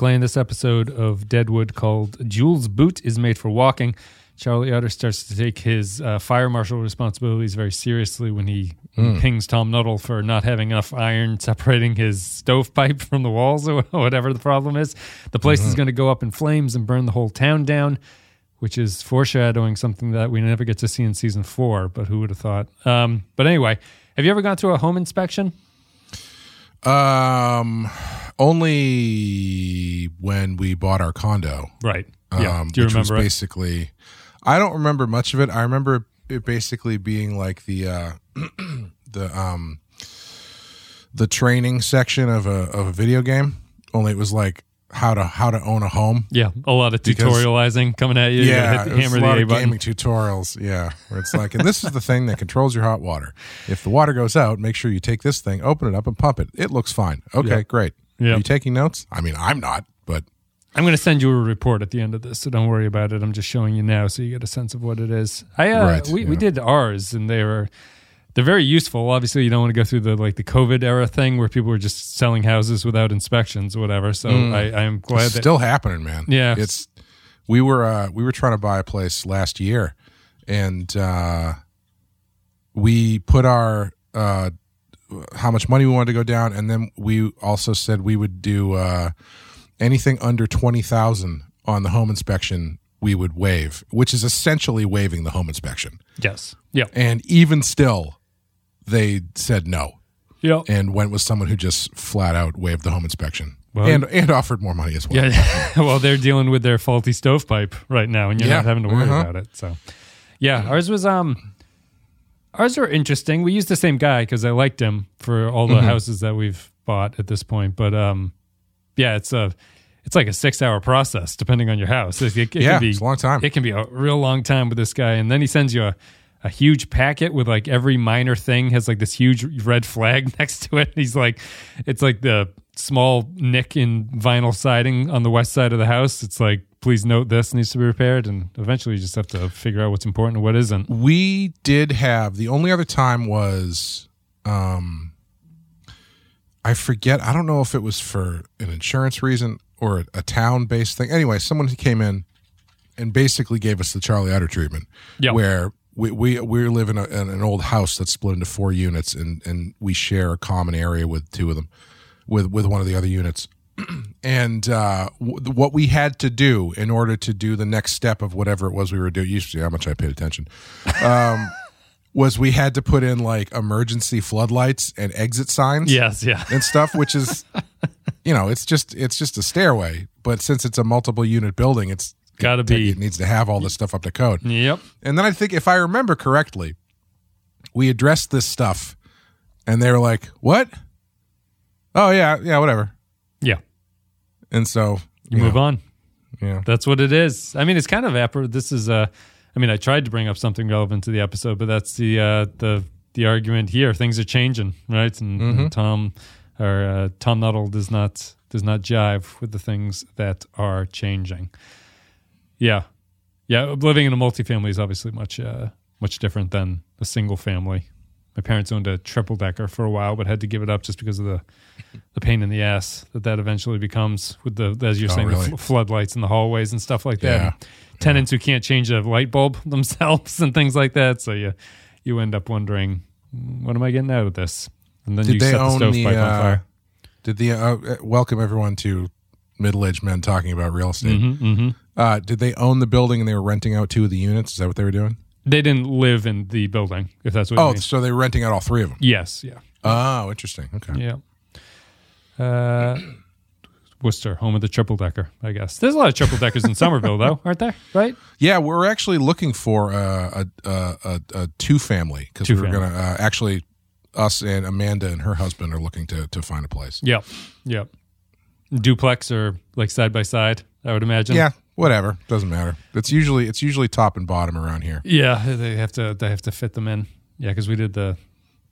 In this episode of Deadwood called Jewel's Boot is Made for Walking. Charlie Utter starts to take his uh, fire marshal responsibilities very seriously when he pings Tom Nuttall for not having enough iron separating his stovepipe from the walls or whatever the problem is. The place is going to go up in flames and burn the whole town down, which is foreshadowing something that we never get to see in season four, but who would have thought? Um, but anyway, have you ever gone through a home inspection? Um, only when we bought our condo. Right. Yeah. Um, Do you which was remember it? basically, I don't remember much of it. I remember it basically being like the uh, the um the training section of a of a video game. Only it was like how to how to own a home. Yeah, a lot of Because- tutorializing coming at you. You Yeah, it hammer a the A of button. gaming tutorials. Yeah, where it's like, and this is the thing that controls your hot water. If the water goes out, make sure you take this thing, open it up, and pump it. It looks fine. Okay, Yeah. great. Yeah. Are you taking notes? I mean, I'm not, but I'm going to send you a report at the end of this, so don't worry about it. I'm just showing you now, so you get a sense of what it is. I uh, Right, we we did ours, and they were they're very useful. Obviously, you don't want to go through the like the COVID era thing where people were just selling houses without inspections or whatever. So I, I'm glad it's that still happening, man. Yeah. it's we were uh, we were trying to buy a place last year, and uh, we put our uh, how much money we wanted to go down, and then we also said we would do uh, anything under twenty thousand on the home inspection. We would waive, which is essentially waiving the home inspection. yes, yeah, And even still, they said no yeah, and went with someone who just flat out waived the home inspection Well- and and offered more money as well. yeah. well, they're dealing with their faulty stovepipe right now, and you're Yeah. not having to worry Uh-huh. about it. So, yeah, ours was um, ours were interesting. We used the same guy because I liked him for all the Mm-hmm. houses that we've bought at this point. But um, yeah, it's a it's like a six hour process depending on your house. It, it, it Yeah, can be it's a long time. It can be a real long time with this guy, and then he sends you a. A huge packet with like every minor thing has like this huge red flag next to it. He's like, it's like the small nick in vinyl siding on the west side of the house. It's like, please note this needs to be repaired, and eventually you just have to figure out what's important and what isn't. we did have the only other time was um i forget i don't know if it was for an insurance reason or a, town based thing anyway someone came in and basically gave us the charlie utter treatment Yeah. where we, we we live in, a, in an old house that's split into four units and and we share a common area with two of them with with one of the other units. And uh, w- what we had to do in order to do the next step of whatever it was we were doing, you see how much I paid attention, um, was we had to put in like emergency floodlights and exit signs Yes, yeah, and stuff, which is, you know, it's just it's just a stairway, but since it's a multiple unit building, it's Gotta it, be- it needs to have all this stuff up to code. yep. And then I think if I remember correctly, we addressed this stuff, and they were like, "What? Oh yeah, yeah, whatever." Yeah, And so you move on. Yeah. That's what it is. I mean, it's kind of appar- This is uh, I mean, I tried to bring up something relevant to the episode, but that's the uh, the the argument here. Things are changing, right? And, and Tom or uh, Tom Nuttall does not does not jive with the things that are changing. Yeah, yeah. Living in a multifamily is obviously much uh, much different than a single family. My parents owned a triple decker for a while, but had to give it up just because of the the pain in the ass that that eventually becomes with the as you're Oh, saying really? the fl- floodlights in the hallways and stuff like that. Yeah. Tenants who can't change a light bulb themselves and things like that. So you you end up wondering, what am I getting out of this? And then Did you set the own the? stovepipe on Uh, fire. did the uh, uh, welcome everyone to middle-aged men talking about real estate? hmm hmm Uh, did they own the building and they were renting out two of the units? Is that what they were doing? They didn't live in the building, if that's what you Oh, mean. so they were renting out all three of them. Yes, yeah. Oh, interesting. Okay. Yeah. Uh, Worcester, home of the triple decker, I guess. There's a lot of triple deckers in Somerville, though, aren't there? Right? Yeah, we're actually looking for a a, a, a, a two family because we're Two-family. gonna uh, actually us and Amanda and her husband are looking to to find a place. Yep. Yep. Duplex or like side by side, I would imagine. Yeah, whatever, doesn't matter. It's usually it's usually top and bottom around here. Yeah, they have to they have to fit them in. Yeah, because we did the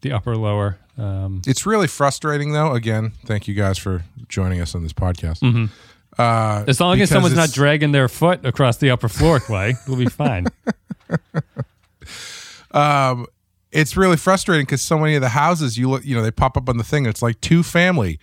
the upper lower. Um, It's really frustrating though. Again, thank you guys for joining us on this podcast. Mm-hmm. Uh, as long as someone's not dragging their foot across the upper floor, Clay, we'll be fine. um, it's really frustrating because so many of the houses you look, you know, they pop up on the thing. It's like two family,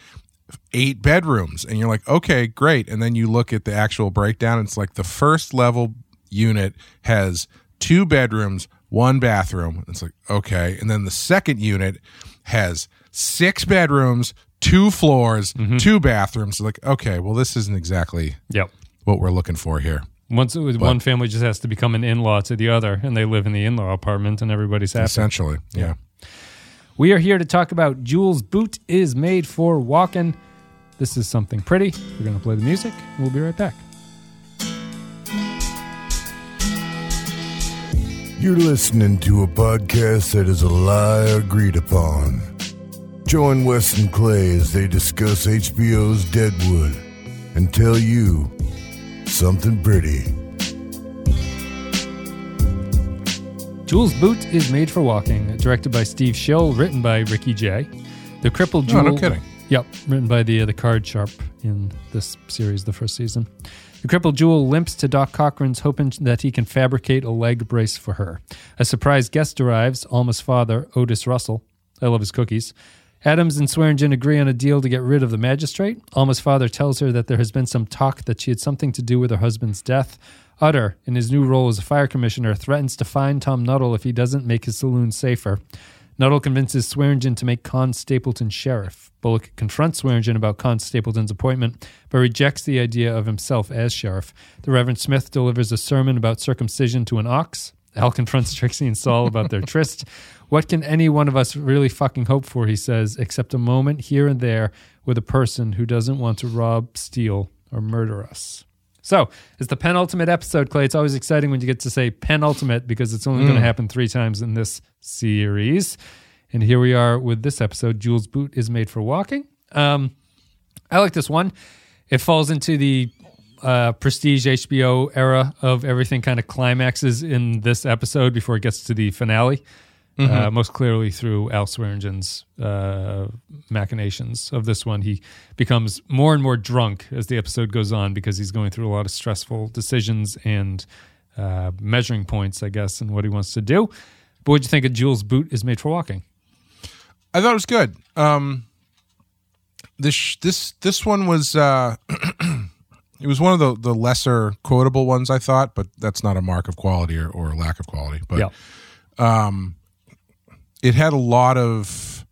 eight bedrooms. And you're like okay great. And then you look at the actual breakdown. It's like the first level unit has two bedrooms one bathroom. It's like okay. And then the second unit has six bedrooms two floors mm-hmm. two bathrooms. Like okay well this isn't exactly Yep. what we're looking for here. Once uh, it was one family just has to become an in-law to the other, and they live in the in-law apartment, and everybody's happy. essentially yeah We are here to talk about Jewel's boot is made for walking. This is something pretty. We're going to play the music. We'll be right back. You're listening to a podcast that is a lie agreed upon. Join Wes and Clay as they discuss HBO's Deadwood and tell you something pretty. Jewel's boot is made for walking. Directed by Steve Shill, written by Ricky Jay. The crippled Oh, Jewel. no kidding. Yep, written by the uh, the card sharp in this series, the first season. The crippled Jewel limps to Doc Cochran's, hoping that he can fabricate a leg brace for her. A surprise guest arrives, Alma's father, Otis Russell. I love his cookies. Adams and Swearengen agree on a deal to get rid of the magistrate. Alma's father tells her that there has been some talk that she had something to do with her husband's death. Utter, in his new role as a fire commissioner, threatens to fine Tom Nuttall if he doesn't make his saloon safer. Nuttall convinces Swearengen to make Con Stapleton sheriff. Bullock confronts Swearengen about Con Stapleton's appointment, but rejects the idea of himself as sheriff. The Reverend Smith delivers a sermon about circumcision to an ox. Al confronts Trixie and Sol about their tryst. What can any one of us really fucking hope for, he says, except a moment here and there with a person who doesn't want to rob, steal, or murder us? So, it's the penultimate episode, Clay. It's always exciting when you get to say penultimate because it's only going to happen three times in this series. And here we are with this episode Jewel's Boot is Made for Walking. Um, I like this one. It falls into the uh, prestige HBO era of everything kind of climaxes in this episode before it gets to the finale. Uh, most clearly through Al Swearengen's uh, machinations of this one. He becomes more and more drunk as the episode goes on because he's going through a lot of stressful decisions and uh, measuring points, I guess, and what he wants to do. But what do you think of Jewel's boot is made for walking? I thought it was good. Um, this this this one was uh, it was one of the the lesser quotable ones I thought, but that's not a mark of quality or, or lack of quality. But um, it had a lot of.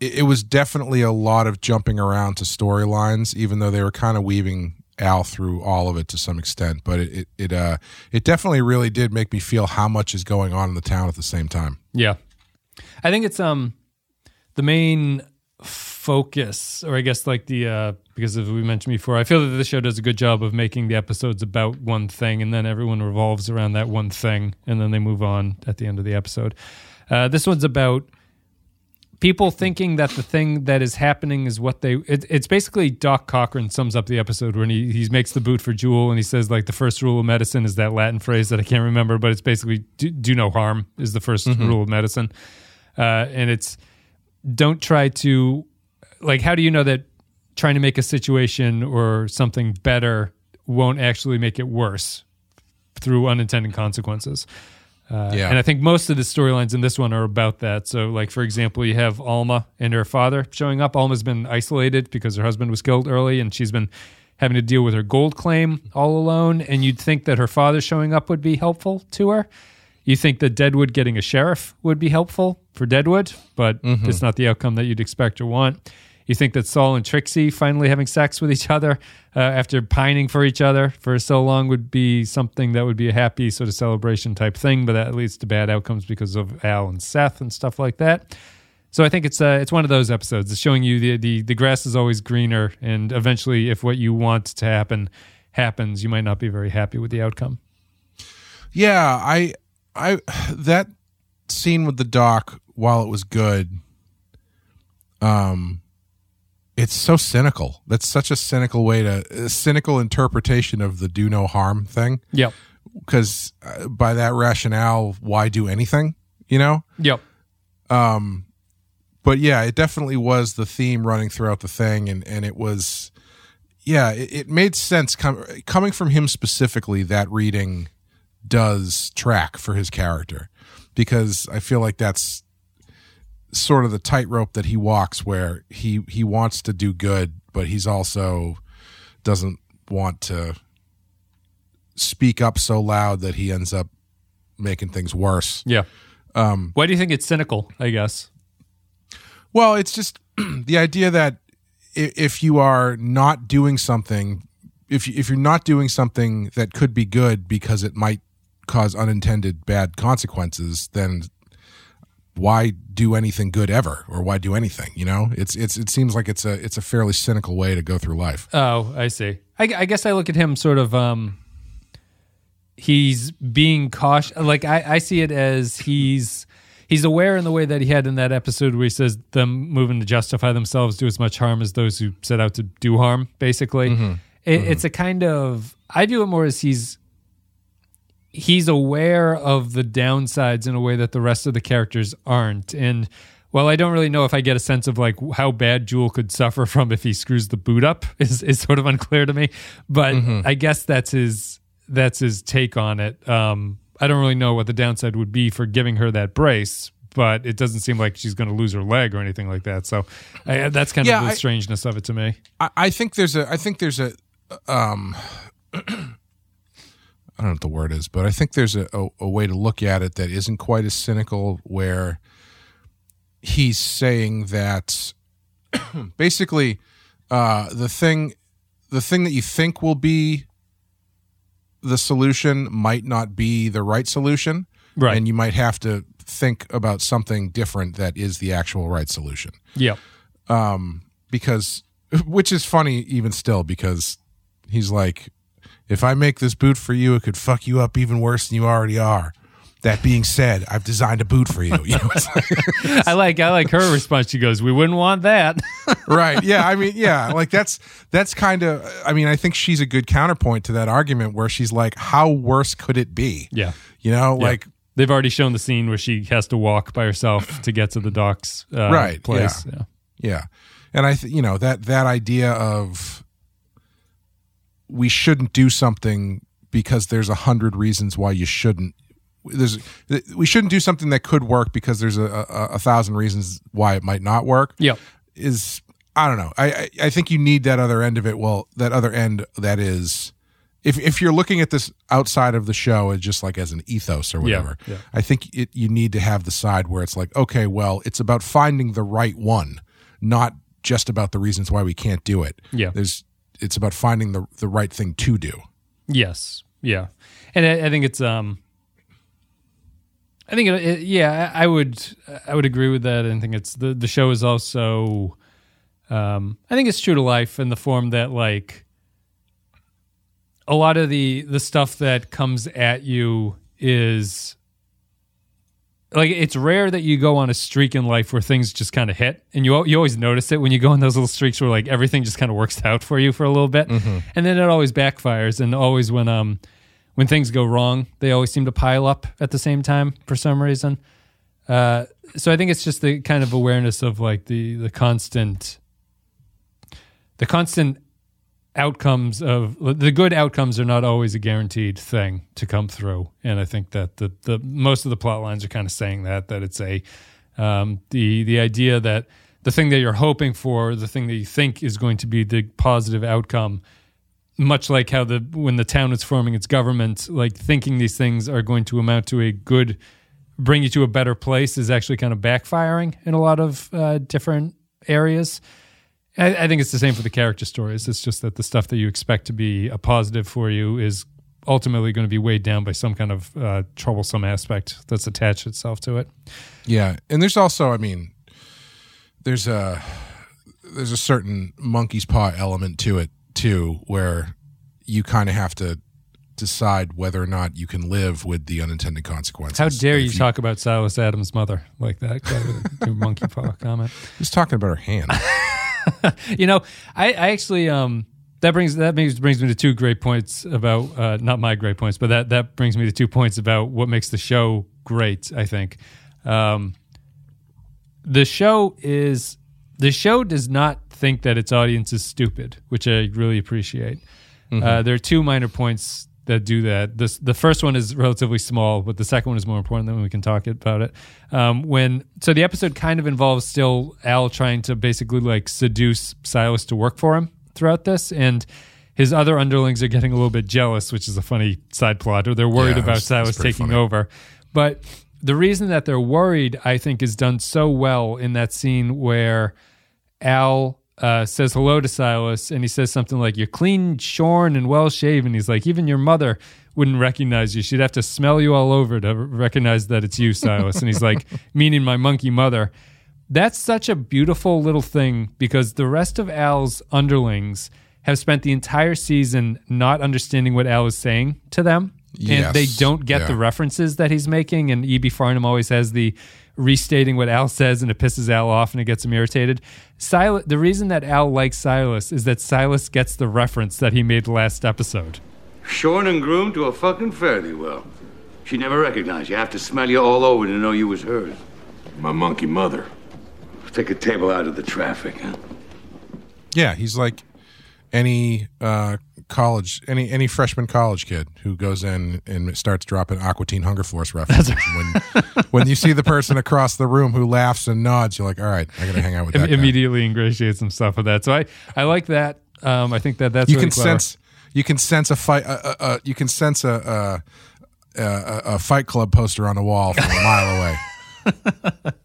It, it was definitely a lot of jumping around to storylines, even though they were kind of weaving Al through all of it to some extent. But it it it, uh, it definitely really did make me feel how much is going on in the town at the same time. Yeah. I think it's um the main focus or I guess like the uh because as we mentioned before, I feel that the show does a good job of making the episodes about one thing and then everyone revolves around that one thing and then they move on at the end of the episode. Uh this one's about people thinking that the thing that is happening is what they it, it's basically doc cochran sums up the episode when he, he makes the boot for jewel and he says like the first rule of medicine is that latin phrase that i can't remember but it's basically do, do no harm is the 1st rule of medicine. Uh, and it's don't try to like how do you know that trying to make a situation or something better won't actually make it worse through unintended consequences uh, Yeah. And I think most of the storylines in this one are about that. So, like, for example, you have Alma and her father showing up. Alma's been isolated because her husband was killed early and she's been having to deal with her gold claim all alone. And you'd think that her father showing up would be helpful to her. You think that Deadwood getting a sheriff would be helpful for Deadwood, but it's not the outcome that you'd expect or want. You think that Sol and Trixie finally having sex with each other uh, after pining for each other for so long would be something that would be a happy sort of celebration type thing, but that leads to bad outcomes because of Al and Seth and stuff like that. So I think it's uh, it's one of those episodes. It's showing you the, the the grass is always greener, and eventually, if what you want to happen happens, you might not be very happy with the outcome. Yeah, I I that scene with the doc while it was good um it's so cynical. That's such a cynical way to a cynical interpretation of the do no harm thing Yep. because uh, by that rationale why do anything, you know? Yep. Um but yeah, it definitely was the theme running throughout the thing and and it was yeah, it, it made sense com- coming from him specifically that reading does track for his character because I feel like that's sort of the tightrope that he walks where he he wants to do good but he's also doesn't want to speak up so loud that he ends up making things worse Yeah. Um, Why do you think it's cynical? I guess. well it's just the idea that if you are not doing something if if you're not doing something that could be good because it might cause unintended bad consequences then why do anything good ever or why do anything you know it's it's it seems like it's a it's a fairly cynical way to go through life Oh, I see. I, I guess I look at him sort of. Um, he's being cautious. Like I, I see it as he's he's aware in the way that he had in that episode where he says them moving to justify themselves do as much harm as those who set out to do harm. Basically, It, it's a kind of. I do it more as he's he's aware of the downsides in a way that the rest of the characters aren't. And well, I don't really know if I get a sense of like how bad Jewel could suffer from if he screws the boot up is is sort of unclear to me. But I guess that's his that's his take on it. Um, I don't really know what the downside would be for giving her that brace. But it doesn't seem like she's going to lose her leg or anything like that. So I, that's kind Yeah, of the I- strangeness of it to me. I, I think there's a I think there's a um I don't know what the word is, but I think there's a, a, a way to look at it that isn't quite as cynical where he's saying that basically uh the thing the thing that you think will be the solution might not be the right solution. Right. And you might have to think about something different that is the actual right solution Yeah. because which is funny even still because he's like if i make this boot for you it could fuck you up even worse than you already are that being said i've designed a boot for you, you know, like- I like I like her response. She goes, "We wouldn't want that." right yeah i mean yeah like that's that's kind of i mean i think she's a good counterpoint to that argument where she's like how worse could it be yeah. you know like They've already shown the scene where she has to walk by herself to get to the docks uh, Right, place. yeah. Yeah. Yeah, and I, th- you know, that that idea of we shouldn't do something because there's a hundred reasons why you shouldn't. There's we shouldn't do something that could work because there's a, a, a thousand reasons why it might not work. Yeah, Is I don't know. I, I think you need that other end of it. Well, that other end that is. If, if you're looking at this outside of the show as just like as an ethos or whatever, yeah. I think it, you need to have the side where it's like, okay, well, it's about finding the right one, not just about the reasons why we can't do it. Yeah. There's it's about finding the the right thing to do. Yes. Yeah. And I, I think it's um. I think it, it, yeah, I would I would agree with that. I think it's the the show is also, um, I think it's true to life in the form that like a lot of the the stuff that comes at you is like it's rare that you go on a streak in life where things just kind of hit and you you always notice it when you go on those little streaks where like everything just kind of works out for you for a little bit. And then it always backfires and always when um when things go wrong they always seem to pile up at the same time for some reason. Uh so i think it's just the kind of awareness of like the the constant the constant outcomes of the good outcomes are not always a guaranteed thing to come through. And i think that the the most of the plot lines are kind of saying that that it's a um the the idea that the thing that you're hoping for the thing that you think is going to be the positive outcome much like how the when the town is forming its government like thinking these things are going to amount to a good bring you to a better place is actually kind of backfiring in a lot of uh, different areas I, I think it's the same for the character stories. It's just that the stuff that you expect to be a positive for you is ultimately going to be weighed down by some kind of uh, troublesome aspect that's attached itself to it. Yeah, and there's also, I mean, there's a there's a certain monkey's paw element to it too, where you kind of have to decide whether or not you can live with the unintended consequences. How dare If you talk about Silas Adams' mother like that? monkey paw comment. He's talking about her hand. You know, I, I actually um that brings that brings brings me to two great points about uh, not my great points, but that that brings me to two points about what makes the show great. I think um, the show is the show does not think that its audience is stupid, which I really appreciate. Uh, there are two minor points that do that. This the first one is relatively small, but the second one is more important. Then we can talk about it. Um, when so the episode kind of involves still Al trying to basically like seduce Silas to work for him throughout this, and his other underlings are getting a little bit jealous, which is a funny side plot, or they're worried Yeah, about Silas taking funny. over. But the reason that they're worried, I think, is done so well in that scene where Al uh, says hello to Silas and he says something like, You're clean, shorn, and well shaven. He's like, Even your mother wouldn't recognize you. She'd have to smell you all over to recognize that it's you, Silas. and he's like, Meaning my monkey mother. That's such a beautiful little thing because the rest of Al's underlings have spent the entire season not understanding what Al is saying to them. Yes. And they don't get Yeah. the references that he's making. And E.B. Farnum always has the restating what Al says, and it pisses Al off and it gets him irritated. Silas, the reason that Al likes Silas is that Silas gets the reference that he made last episode. Shorn and groomed to a fucking fairly well. She never recognized you. I Have to smell you all over to know you was hers. My monkey mother. Take a table out of the traffic, huh? Yeah, he's like any uh, college, any any freshman college kid who goes in and starts dropping Aqua Teen Hunger Force references. when when you see the person across the room who laughs and nods, you're like, all right, I got to hang out with that. Im- guy." immediately ingratiates himself with that. So I, I like that. Um, I think that that's You really can clever. sense you can sense a fight. Uh, uh, uh, you can sense a, a, a a Fight Club poster on the wall from a mile away.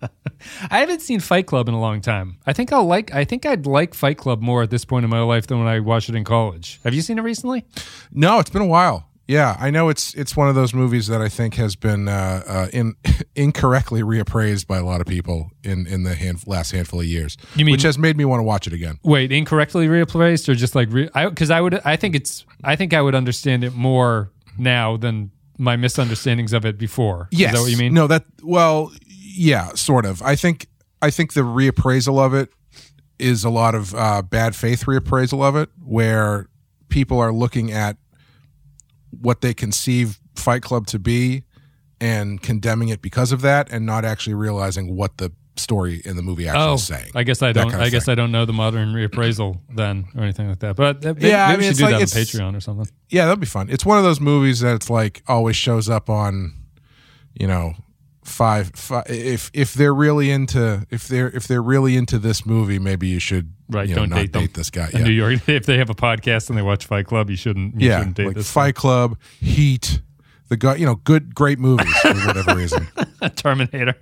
I haven't seen Fight Club in a long time. I think I'll like. I think I'd like Fight Club more at this point in my life than when I watched it in college. Have you seen it recently? No, it's been a while. Yeah, I know it's it's one of those movies that I think has been uh, uh, in incorrectly reappraised by a lot of people in in the hand, last handful of years, You mean- which has made me want to watch it again. Wait, incorrectly replaced or just like re- I because I would I think it's I think I would understand it more now than my misunderstandings of it before. Yes, Is that what you mean? No, that well, yeah, sort of. I think I think the reappraisal of it is a lot of uh, bad faith reappraisal of it, where people are looking at what they conceive Fight Club to be and condemning it because of that, and not actually realizing what the story in the movie actually Oh, is saying. I guess I don't. kind of I guess thing. I don't know the modern reappraisal then or anything like that. But uh, maybe, Yeah, I maybe we mean, should do like- that on Patreon or something. yeah, that'd be fun. It's one of those movies that it's like always shows up on, you know, five, five. If if they're really into if they're if they're really into this movie, maybe you should Right, You know, don't not date them. this guy. Yeah, New York, if they have a podcast and they watch Fight Club, you shouldn't. You yeah, shouldn't date like this Fight Club, Heat, the guy. You know, good great movies for whatever reason. Terminator.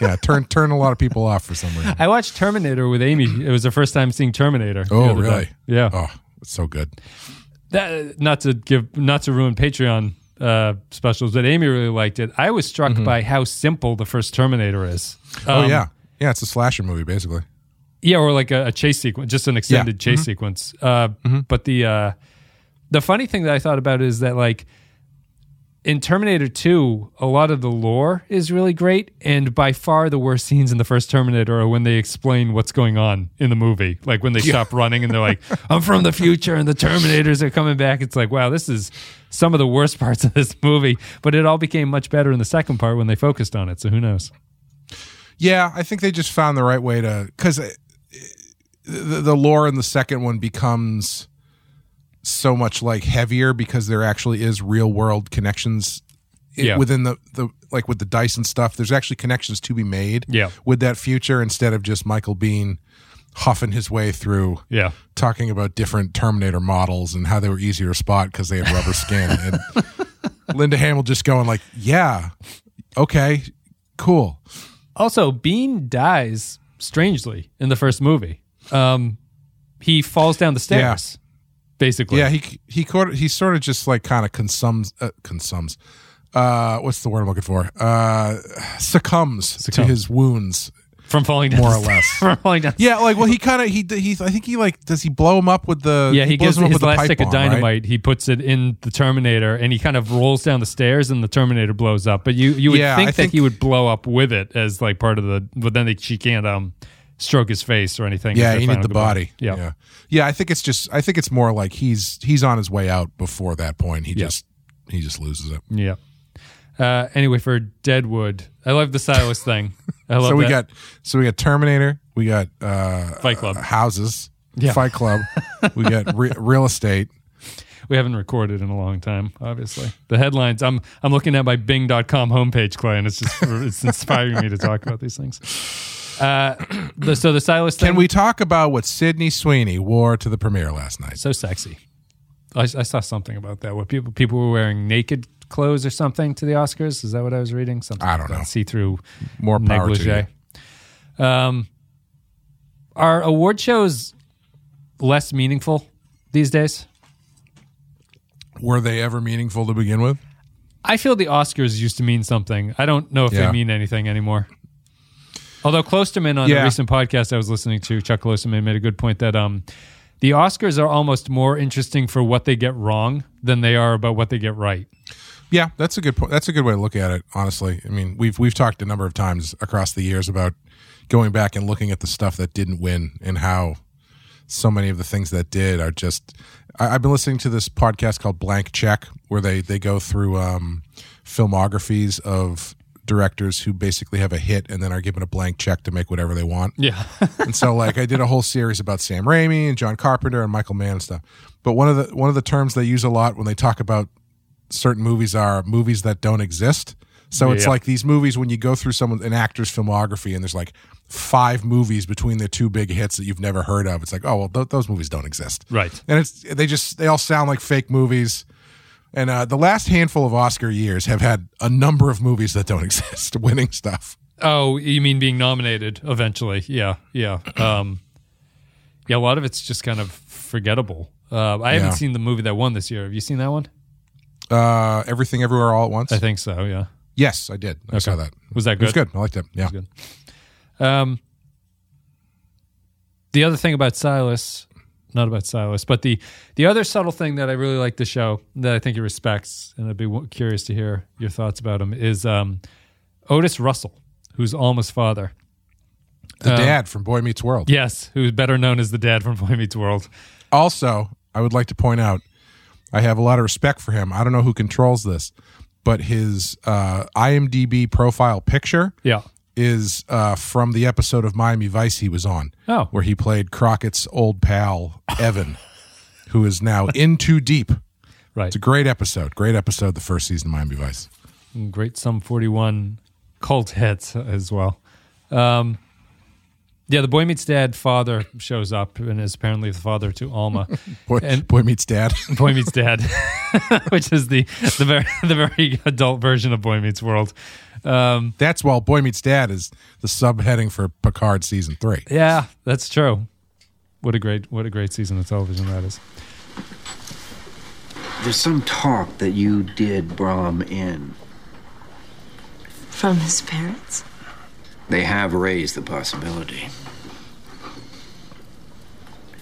Yeah, turn turn a lot of people off for some reason. I watched Terminator with Amy. It was the first time seeing Terminator. Oh, other day. really? Yeah. Oh, it's so good. that not to give not to ruin Patreon uh, specials, but Amy really liked it. I was struck by how simple the first Terminator is. Mm-hmm. Oh Um, yeah, yeah. It's a slasher movie basically. yeah, or like a, a chase sequence, just an extended chase Mm-hmm. sequence. Uh, But the uh, the funny thing that I thought about is that like in Terminator Two, a lot of the lore is really great, and by far the worst scenes in the first Terminator are when they explain what's going on in the movie. Like when they stop running and they're like, "I'm from the future," and the Terminators are coming back. It's like, wow, this is some of the worst parts of this movie. But it all became much better in the second part when they focused on it. So who knows? Yeah, I think they just found the right way to because uh, the, the lore in the second one becomes so much like heavier because there actually is real world connections Yeah. within the the like with the Dyson stuff. There's actually connections to be made Yeah. with that future instead of just Michael Biehn huffing his way through Yeah. talking about different Terminator models and how they were easier to spot because they had rubber skin and Linda Hamill just going like, yeah, okay, cool. Also, Biehn dies strangely in the first movie. Um, he falls down the stairs, basically. Yeah, he he caught, he sort of just like kind of consumes uh, consumes. Uh, what's the word I'm looking for? Uh, succumbs, to his wounds. from falling down, More or less. from falling down. Yeah, like well, he kind of he he I think he like does he blow him up with the Yeah, he, blows gives him up his with the last stick of bomb, right? dynamite. He puts it in the Terminator, and he kind of rolls down the stairs, and the Terminator blows up. But you you would Yeah, think I that think- he would blow up with it as like part of the. But then they, she can't um stroke his face or anything. Yeah, you need the goodbye. body. Yeah. yeah, yeah. I think it's just I think it's more like he's he's on his way out before that point. He Yeah. just he just loses it. Yeah. Uh, anyway, for Deadwood, I love the Silas thing. I love so we that. got so we got Terminator, we got uh Fight Club. houses, Yeah. Fight Club, we got re- real estate, we haven't recorded in a long time. Obviously, the headlines. I'm I'm looking at my Bing.com homepage, Clay, and it's just it's inspiring me to talk about these things. Uh, the, so the Silas thing. Can we talk about what Sydney Sweeney wore to the premiere last night? so sexy. I, I saw something about that. What people people were wearing naked clothes or something to the Oscars. Is that what I was reading? Something I don't know. See through More power negligee. Um, are award shows less meaningful these days? Were they ever meaningful to begin with? I feel the Oscars used to mean something. I don't know if Yeah. they mean anything anymore. Although Klosterman on a recent podcast I was listening to, Chuck Klosterman made a good point that um, the Oscars are almost more interesting for what they get wrong than they are about what they get right. Yeah, that's a good point. That's a good way to look at it. Honestly, I mean, we've we've talked a number of times across the years about going back and looking at the stuff that didn't win and how so many of the things that did are just. I, I've been listening to this podcast called Blank Check, where they they go through um, filmographies of directors who basically have a hit and then are given a blank check to make whatever they want. Yeah. and so like I did a whole series about Sam Raimi and John Carpenter and Michael Mann and stuff. But one of the one of the terms they use a lot when they talk about certain movies are movies that don't exist. So it's Yeah. like these movies when you go through someone an actor's filmography and there's like five movies between the two big hits that you've never heard of. It's like, oh well, th- those movies don't exist, Right. And it's they just they all sound like fake movies. And uh, the last handful of Oscar years have had a number of movies that don't exist, winning stuff. Oh, you mean being nominated eventually? Yeah, yeah, um, yeah. A lot of it's just kind of forgettable. Uh, I haven't seen the movie that won this year. Have you seen that one? Uh, Everything, Everywhere, All at Once. I think so. Yeah. yes, I did. I saw that. Was that good? It was good? I liked it. Yeah. good. Um, the other thing about Silas, not about Silas, but the the other subtle thing that I really like the show that I think he respects, and I'd be w- curious to hear your thoughts about him is um, Otis Russell, who's Alma's father. The Um, dad from Boy Meets World. Yes, who's better known as the dad from Boy Meets World. Also, I would like to point out, I have a lot of respect for him. I don't know who controls this, but his uh, IMDb profile picture Yeah. Is uh, from the episode of Miami Vice he was on, Oh. where he played Crockett's old pal Evan, who is now in too deep. Right. It's a great episode. Great episode. The first season of Miami Vice. great Sum 41 cult hits as well. Um, yeah, the Boy Meets Dad father shows up and is apparently the father to Alma. Boy, And- Boy Meets Dad. Boy Meets Dad, which is the the very the very adult version of Boy Meets World. Um, That's while Boy Meets Dad is the subheading for Picard season three. yeah, that's true. What a great what a great season of television that is. There's some talk that you did Brom in. From his parents? They have raised the possibility.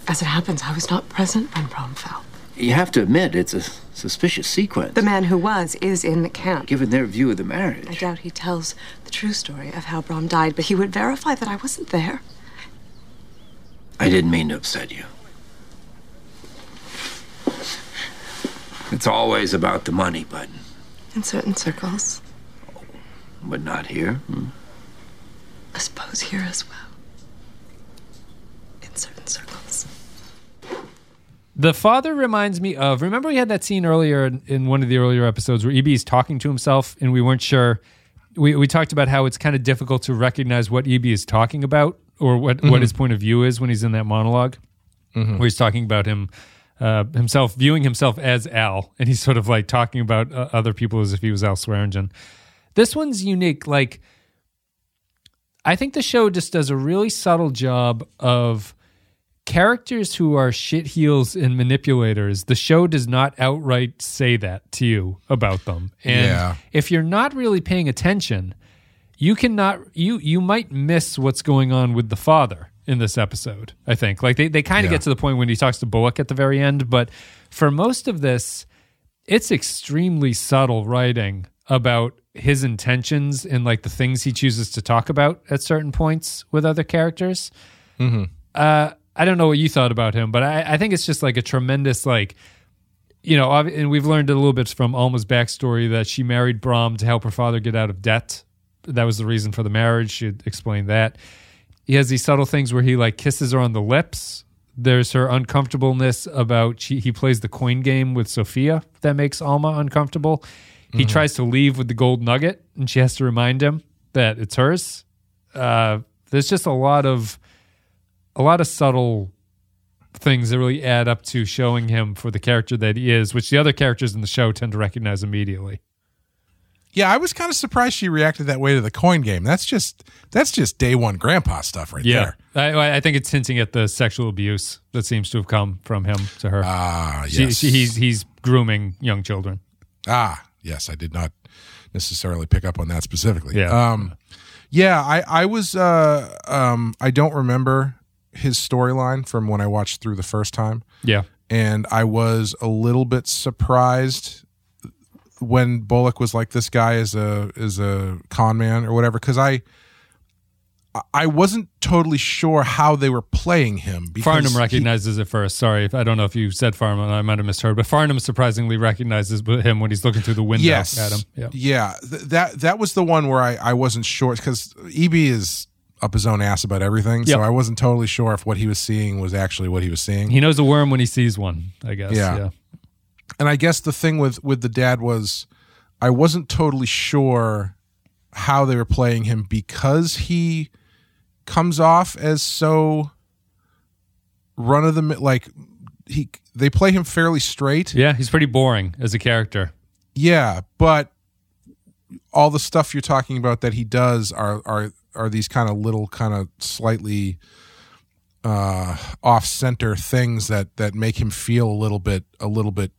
As it happens, I was not present when Brom fell. You have to admit, it's a suspicious sequence. The man who was is in the camp. Given their view of the marriage. I doubt he tells the true story of how Brom died, but he would verify that I wasn't there. I didn't mean to upset you. It's always about the money, but In certain circles, but not here. Hmm? I suppose here as well. In certain circles. The father reminds me of remember we had that scene earlier in, in one of the earlier episodes where EB is talking to himself and we weren't sure. We we talked about how it's kind of difficult to recognize what EB is talking about or what what his point of view is when he's in that monolog where he's talking about him uh, himself viewing himself as Al and he's sort of like talking about uh, other people as if he was Al Swearengen. This one's unique. Like I think the show just does a really subtle job of characters who are shitheels and manipulators, the show does not outright say that to you about them. And Yeah. if you're not really paying attention, you cannot you you might miss what's going on with the father in this episode, I think. Like they, they kind of Yeah. get to the point when he talks to Bullock at the very end, but for most of this, it's extremely subtle writing about his intentions and like the things he chooses to talk about at certain points with other characters uh, I don't know what you thought about him, but I, I think it's just like a tremendous like, you know, and we've learned a little bit from Alma's backstory that she married Brom to help her father get out of debt. That was the reason for the marriage. She explained that. He has these subtle things where he like kisses her on the lips There's her uncomfortableness about she, he plays the coin game with Sofia that makes Alma uncomfortable. He tries to leave with the gold nugget, and she has to remind him that it's hers. Uh, there's just a lot of a lot of subtle things that really add up to showing him for the character that he is, which the other characters in the show tend to recognize immediately. Yeah, I was kind of surprised she reacted that way to the coin game. That's just that's just day one grandpa stuff right Yeah, there. I, I think it's hinting at the sexual abuse that seems to have come from him to her. Ah, She- yes. she- he's he's grooming young children. ah, yes. I did not necessarily pick up on that specifically. Yeah. Um, yeah. I I was uh um I don't remember his storyline from when I watched through the first time. Yeah, and I was a little bit surprised when Bullock was like, "This guy is a is a con man or whatever," because I I wasn't totally sure how they were playing him. Because Farnum he- recognizes it first. Sorry, if I don't know if you said Farnum, I might have misheard, but Farnum surprisingly recognizes him when he's looking through the window yes, at him. Yeah, yeah. Th- that that was the one where I I wasn't sure because EB is up his own ass about everything, so I wasn't totally sure if what he was seeing was actually what he was seeing. he knows a worm when he sees one. I guess. Yeah. yeah. and I guess the thing with with the dad was I wasn't totally sure how they were playing him because he comes off as so run of the like he they play him fairly straight. Yeah, he's pretty boring as a character. Yeah, but all the stuff you're talking about that he does are are are these kind of little kind of slightly uh off center things that that make him feel a little bit a little bit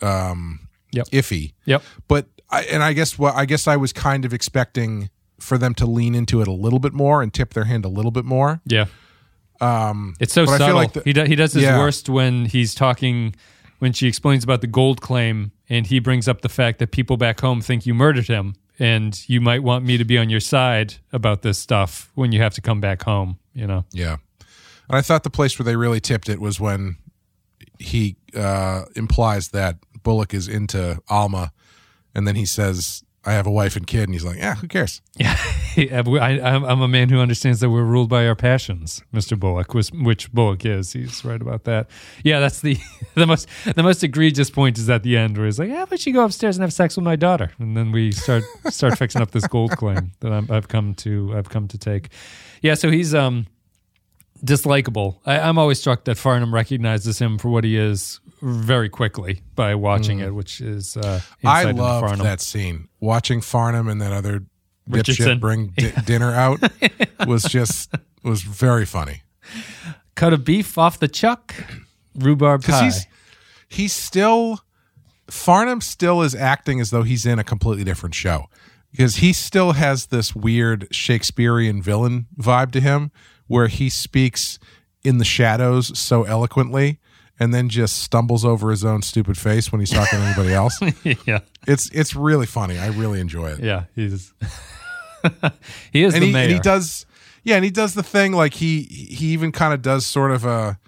um Yep. iffy. Yep. But I and I guess what I guess I was kind of expecting for them to lean into it a little bit more and tip their hand a little bit more. Yeah. Um It's so But I feel subtle. like the- he, do, he does his Yeah. worst when he's talking, when she explains about the gold claim, and he brings up the fact that people back home think you murdered him, and you might want me to be on your side about this stuff when you have to come back home. You know, Yeah. And I thought the place where they really tipped it was when he uh, implies that Bullock is into Alma, and then he says, I have a wife and kid. And he's like, yeah, who cares? yeah. I, I'm, I'm a man who understands that we're ruled by our passions, Mister Bullock, which, Bullock is. He's right about that. Yeah, that's the the most the most egregious point is at the end where he's like, "How about you go upstairs and have sex with my daughter?" And then we start start fixing up this gold claim that I'm, I've come to I've come to take. Yeah, so he's um dislikable. I'm always struck that Farnum recognizes him for what he is very quickly by watching it, which is uh, Mm. I love that scene. Watching Farnum and that other Richardson. dipshit bring di- dinner out was just was very funny. Cut a beef off the chuck, rhubarb pie. he's he's still Farnum still is acting as though he's in a completely different show. Because he still has this weird Shakespearean villain vibe to him where he speaks in the shadows so eloquently and then just stumbles over his own stupid face when he's talking to anybody else. yeah, It's it's really funny. I really enjoy it. yeah, he's he is and the he, mayor. and he does yeah and he does the thing like he he even kind of does sort of a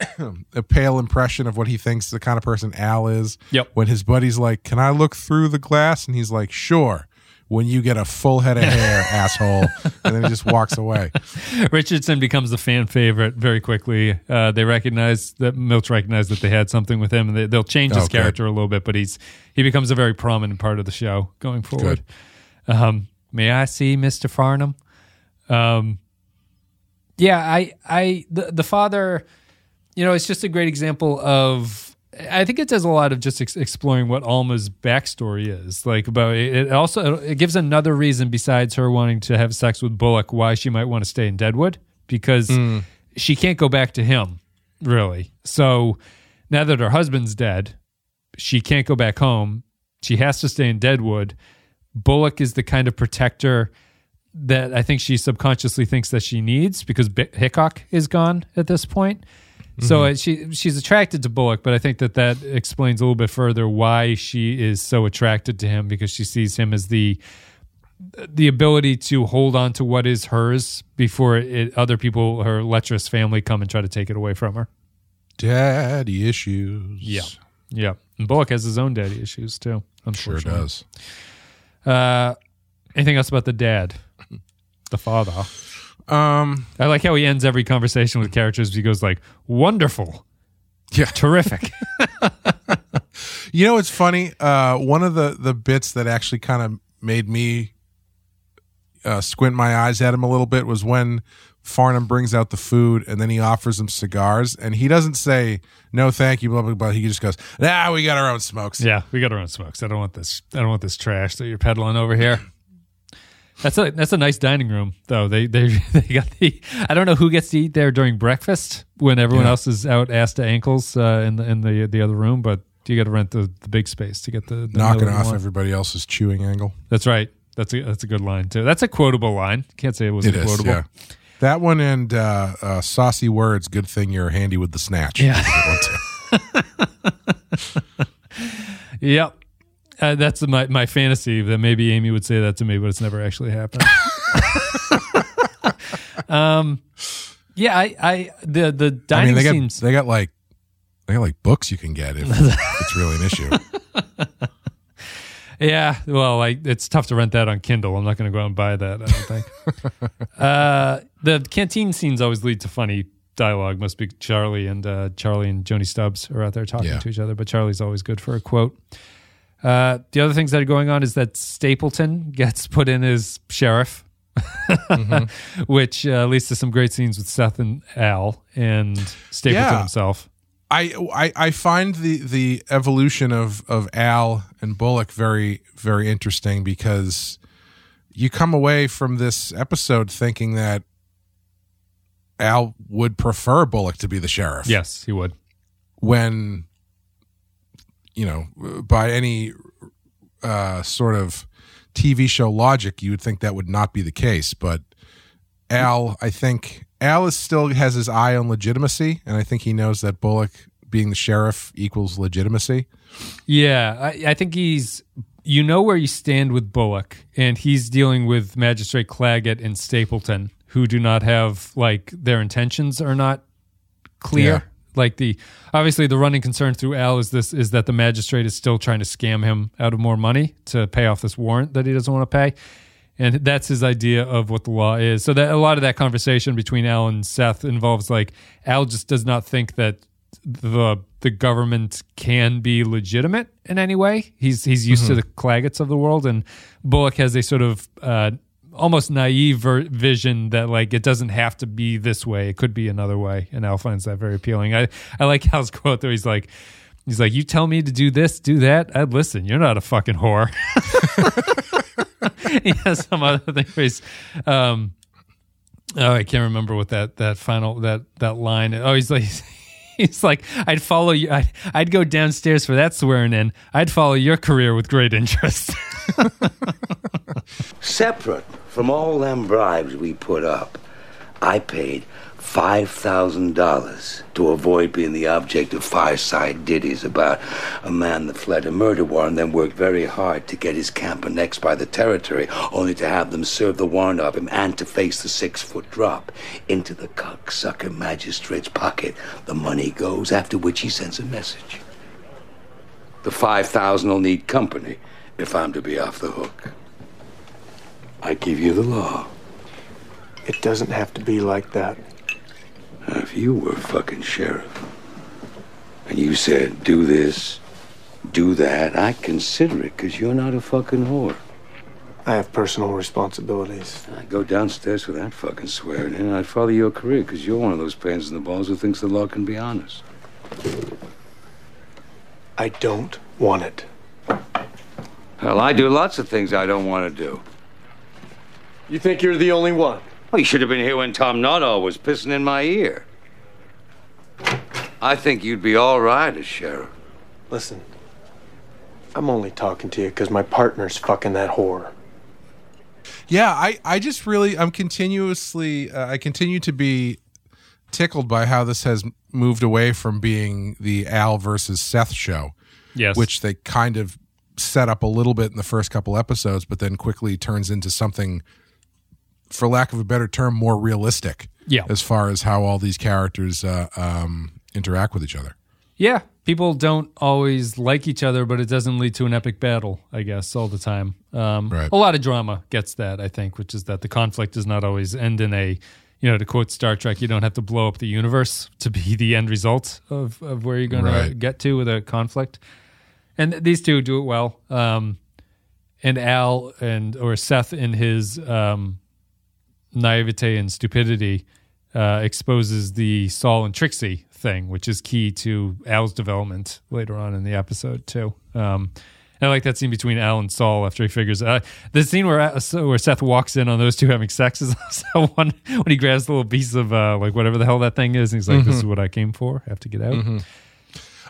a pale impression of what he thinks the kind of person al is Yep. when his buddy's like can i look through the glass and he's like sure when you get a full head of hair asshole and then he just walks away Richardson becomes the fan favorite very quickly. Uh, they recognize that Milch recognized that they had something with him, and they, they'll change his Oh, good. character a little bit, but he's he becomes a very prominent part of the show going forward. Um, may I see Mister Farnum? Um, yeah, I, I, the, the father, you know, it's just a great example of. I think it does a lot of just ex- exploring what Alma's backstory is like about it. Also it gives another reason besides her wanting to have sex with Bullock why she might want to stay in Deadwood because hmm. she can't go back to him really. So now that her husband's dead, she can't go back home. She has to stay in Deadwood. Bullock is the kind of protector that I think she subconsciously thinks that she needs because B- Hickok is gone at this point. So uh, she she's attracted to Bullock, but I think that that explains a little bit further why she is so attracted to him because she sees him as the the ability to hold on to what is hers before it, other people, her lecherous family, come and try to take it away from her. daddy issues yeah. And Bullock has his own daddy issues too. I'm sure does Uh, anything else about the dad, the father? Um, I like how he ends every conversation with characters. He goes like, "Wonderful, yeah. terrific." You know, it's funny. Uh, one of the the bits that actually kind of made me uh, squint my eyes at him a little bit was when Farnum brings out the food and then he offers him cigars and he doesn't say no, thank you, blah blah blah. He just goes, "Nah, we got our own smokes." yeah, we got our own smokes. I don't want this. I don't want this trash that you're peddling over here. That's a that's a nice dining room though. They they they got the. I don't know who gets to eat there during breakfast when everyone Yeah. else is out ass to ankles uh, in the in the the other room, but you got to rent the, the big space to get the, the knocking meal that you off everybody else's chewing angle. That's right. That's a that's a good line too. That's a quotable line. Can't say it was It is, quotable. yeah. That one and uh, uh, saucy words. Good thing you're handy with the snatch. Yeah. Is a good one, too. Yep. Uh, that's my, my fantasy that maybe Amy would say that to me, but it's never actually happened. um, yeah, I, I, the, the I dining mean, they got they got like they got like books you can get if, it's really an issue. yeah, well, like it's tough to rent that on Kindle. I'm not going to go out and buy that. I don't think. uh, the canteen scenes always lead to funny dialogue. Must be Charlie and uh, Charlie and Joanie Stubbs are out there talking Yeah. to each other, but Charlie's always good for a quote. Uh, the other things that are going on is that Stapleton gets put in as sheriff, which uh, leads to some great scenes with Seth and Al and Stapleton Yeah. himself. I, I I find the the evolution of of Al and Bullock very very interesting because you come away from this episode thinking that Al would prefer Bullock to be the sheriff. Yes, he would. when you know by any uh, sort of TV show logic, you would think that would not be the case. But Al, I think Al is still has his eye on legitimacy, and I think he knows that Bullock being the sheriff equals legitimacy. Yeah, I, I think he's. You know where you stand with Bullock, and he's dealing with Magistrate Claggett and Stapleton, who do not have like their intentions are not clear. Like the obviously the running concern through Al is this is that the magistrate is still trying to scam him out of more money to pay off this warrant that he doesn't want to pay. And that's his idea of what the law is. So that a lot of that conversation between Al and Seth involves like Al just does not think that the the government can be legitimate in any way. He's he's used to the Claggetts of the world, and Bullock has a sort of uh, almost naive ver- vision that like it doesn't have to be this way; it could be another way. And Al finds that very appealing. I I like Al's quote though. He's like. He's like, you tell me to do this, do that. I'd listen. You're not a fucking whore. he has some other thing where he's, um, oh, I can't remember what that that final that that line. Oh, he's like. He's like, I'd follow you. I'd, I'd go downstairs for that swearing in. I'd follow your career with great interest. Separate from all them bribes we put up, I paid $5,000 to avoid being the object of fireside ditties about a man that fled a murder warrant and then worked very hard to get his camp annexed by the territory, only to have them serve the warrant of him and to face the six foot drop. Into the cocksucker magistrate's pocket, the money goes, after which he sends a message. The 5,000 will need company if I'm to be off the hook. I give you the law. It doesn't have to be like that. Now, if you were fucking sheriff and you said, do this, do that, I'd consider it because you're not a fucking whore. I have personal responsibilities. I'd go downstairs with that fucking swearing in and I'd follow your career because you're one of those pains in the balls who thinks the law can be honest. I don't want it. Hell, I do lots of things I don't want to do. You think you're the only one? Well, you should have been here when Tom Nuttall was pissing in my ear. I think you'd be all right as sheriff. Listen, I'm only talking to you because my partner's fucking that whore. Yeah, I, I just really I'm continuously uh, I continue to be tickled by how this has moved away from being the Al versus Seth show, yes. which they kind of set up a little bit in the first couple episodes, but then quickly turns into something, for lack of a better term, more realistic. Yeah. as far as how all these characters uh, um, interact with each other. Yeah, people don't always like each other, but it doesn't lead to an epic battle, I guess, all the time. Um, Right. A lot of drama gets that, I think, which is that the conflict does not always end in a, you know, to quote Star Trek, you don't have to blow up the universe to be the end result of, of where you're going Right. to get to with a conflict. And these two do it well. Um, and Al and or Seth in his um, naivete and stupidity uh, exposes the Sol and Trixie thing, which is key to Al's development later on in the episode too. Um, I like that scene between Al and Sol after he figures uh, the scene where uh, where Seth walks in on those two having sex is also one when he grabs the little piece of uh, like whatever the hell that thing is, and he's like, "This is what I came for. I have to get out."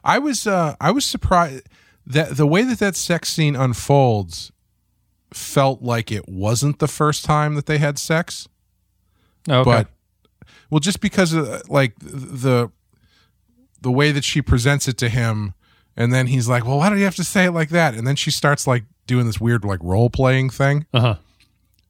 I was uh, I was surprised that the way that that sex scene unfolds felt like it wasn't the first time that they had sex. Oh, okay. but well just because of like the the way that she presents it to him and then he's like well why do you have to say it like that and then she starts like doing this weird like role playing thing uh huh.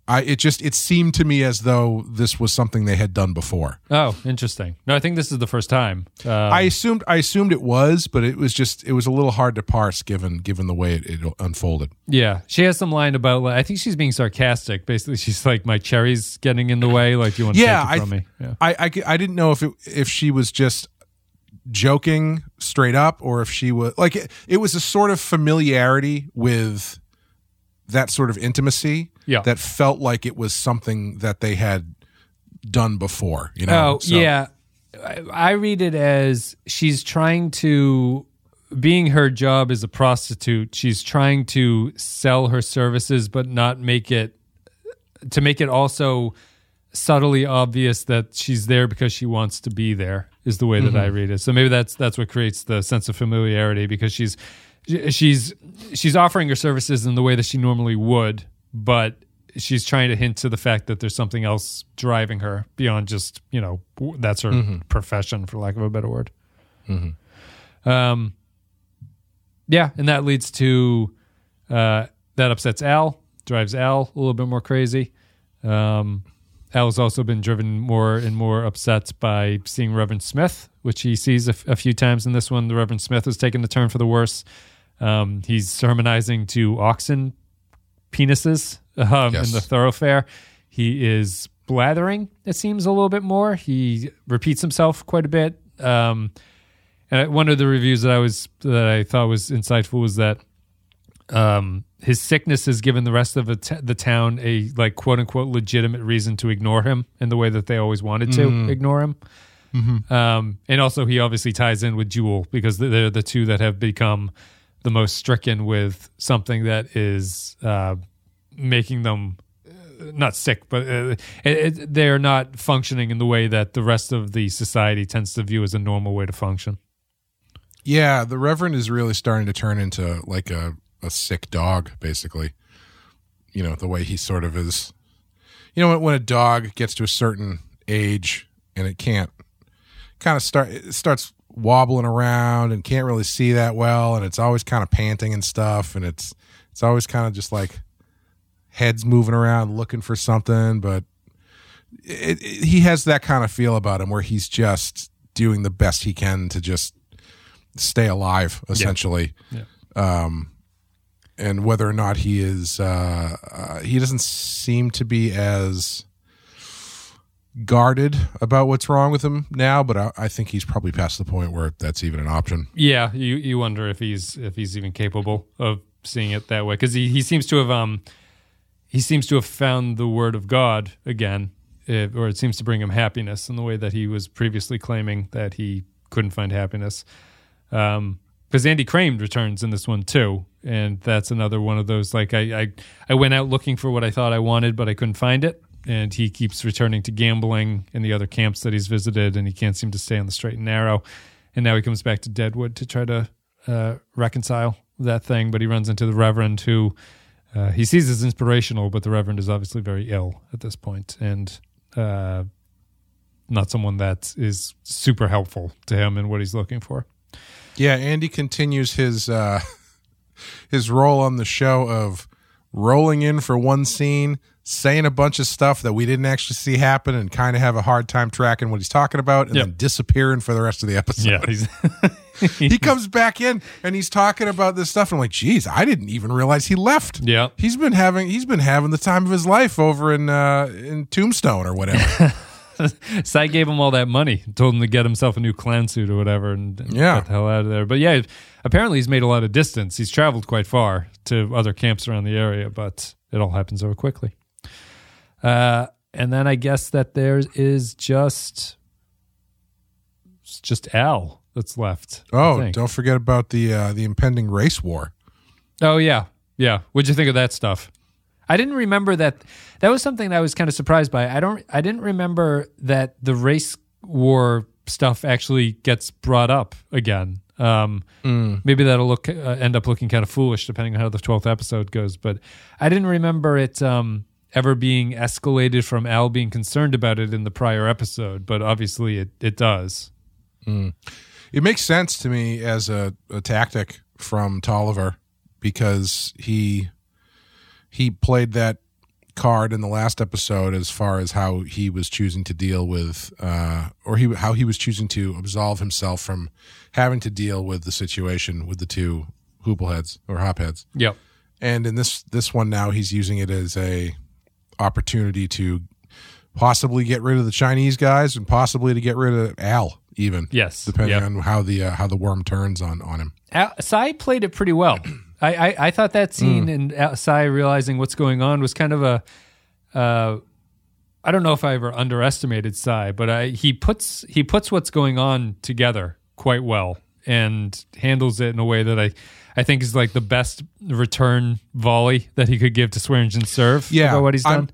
I it just it seemed to me as though this was something they had done before Oh, interesting. No, I think this is the first time. Uh, i assumed i assumed it was but it was just it was a little hard to parse given given the way it, it unfolded Yeah, she has some line about. Like, I think she's being sarcastic. Basically, she's like, "My cherry's getting in the way. Like, you want to yeah take I, it from me?" Yeah. I, I I didn't know if it if she was just joking straight up or if she was like it, it was a sort of familiarity with that sort of intimacy Yeah. that felt like it was something that they had done before you know Oh So- yeah, I, I read it as she's trying to, being her job as a prostitute, she's trying to sell her services, but not make it to make it also subtly obvious that she's there because she wants to be there is the way that mm-hmm. I read it. So maybe that's that's what creates the sense of familiarity because she's she's she's offering her services in the way that she normally would, but she's trying to hint to the fact that there's something else driving her beyond just you know that's her profession for lack of a better word. Um, yeah, and that leads to uh, that upsets Al, drives Al a little bit more crazy. Um, Al has also been driven more and more upset by seeing Reverend Smith, which he sees a, f- a few times in this one. The Reverend Smith has taken the turn for the worse. Um, he's sermonizing to oxen penises um, Yes. in the thoroughfare. He is blathering, it seems, a little bit more. He repeats himself quite a bit. Um, and one of the reviews that I was that I thought was insightful was that um, his sickness has given the rest of the, t- the town a like quote unquote legitimate reason to ignore him in the way that they always wanted to ignore him. Um, and also, he obviously ties in with Jewel because they're the two that have become the most stricken with something that is uh, making them uh, not sick, but uh, they're not functioning in the way that the rest of the society tends to view as a normal way to function. yeah the reverend is really starting to turn into like a a sick dog basically you know the way he sort of is you know when a dog gets to a certain age and it can't kind of start it starts wobbling around and can't really see that well and it's always kind of panting and stuff and it's it's always kind of just like heads moving around looking for something but it, it, he has that kind of feel about him where he's just doing the best he can to just stay alive essentially. Um and whether or not he is uh, uh he doesn't seem to be as guarded about what's wrong with him now but I, I think he's probably past the point where that's even an option Yeah, you you wonder if he's if he's even capable of seeing it that way because he, he seems to have um he seems to have found the word of God again, eh, or it seems to bring him happiness in the way that he was previously claiming that he couldn't find happiness. Um, because Andy Cramed returns in this one too, and that's another one of those like I, I I went out looking for what I thought I wanted, but I couldn't find it, and he keeps returning to gambling in the other camps that he's visited, and he can't seem to stay on the straight and narrow, and now he comes back to Deadwood to try to uh, reconcile that thing, but he runs into the Reverend who uh, he sees as inspirational, but the Reverend is obviously very ill at this point, and uh, not someone that is super helpful to him in what he's looking for. yeah andy continues his uh his role on the show of rolling in for one scene, saying a bunch of stuff that we didn't actually see happen, and kind of have a hard time tracking what he's talking about, and Yep. then disappearing for the rest of the episode. Yeah, he comes back in and he's talking about this stuff. And I'm like, geez, I didn't even realize he left. Yeah. he's been having he's been having the time of his life over in uh, in Tombstone or whatever. Cy gave him all that money, told him to get himself a new clan suit or whatever, and, and Yeah. got the hell out of there. But yeah, apparently he's made a lot of distance. He's traveled quite far to other camps around the area, but it all happens so quickly. Uh, and then I guess that there is just it's just Al that's left. Oh, don't forget about the uh, the impending race war. Oh yeah, yeah. What'd you think of that stuff? I didn't remember that. That was something that I was kind of surprised by. I don't. I didn't remember that the race war stuff actually gets brought up again. Um, Maybe that'll look uh, end up looking kind of foolish depending on how the twelfth episode goes. But I didn't remember it um, ever being escalated from Al being concerned about it in the prior episode. But obviously, it it does. It makes sense to me as a, a tactic from Tolliver because he he played that card in the last episode as far as how he was choosing to deal with uh, or he how he was choosing to absolve himself from having to deal with the situation with the two hoopleheads or hopheads. Yep. And in this this one now he's using it as a opportunity to possibly get rid of the Chinese guys and possibly to get rid of Al even. Yes. Depending Yep. on how the uh, how the worm turns on on him. Al- Cy played it pretty well. I, I, I thought that scene Mm. and Al- Cy realizing what's going on was kind of a. Uh, I don't know if I ever underestimated Cy, but I, he puts he puts what's going on together quite well and handles it in a way that I I think is like the best return volley that he could give to Swearengen serve. Yeah, about what he's I'm- done.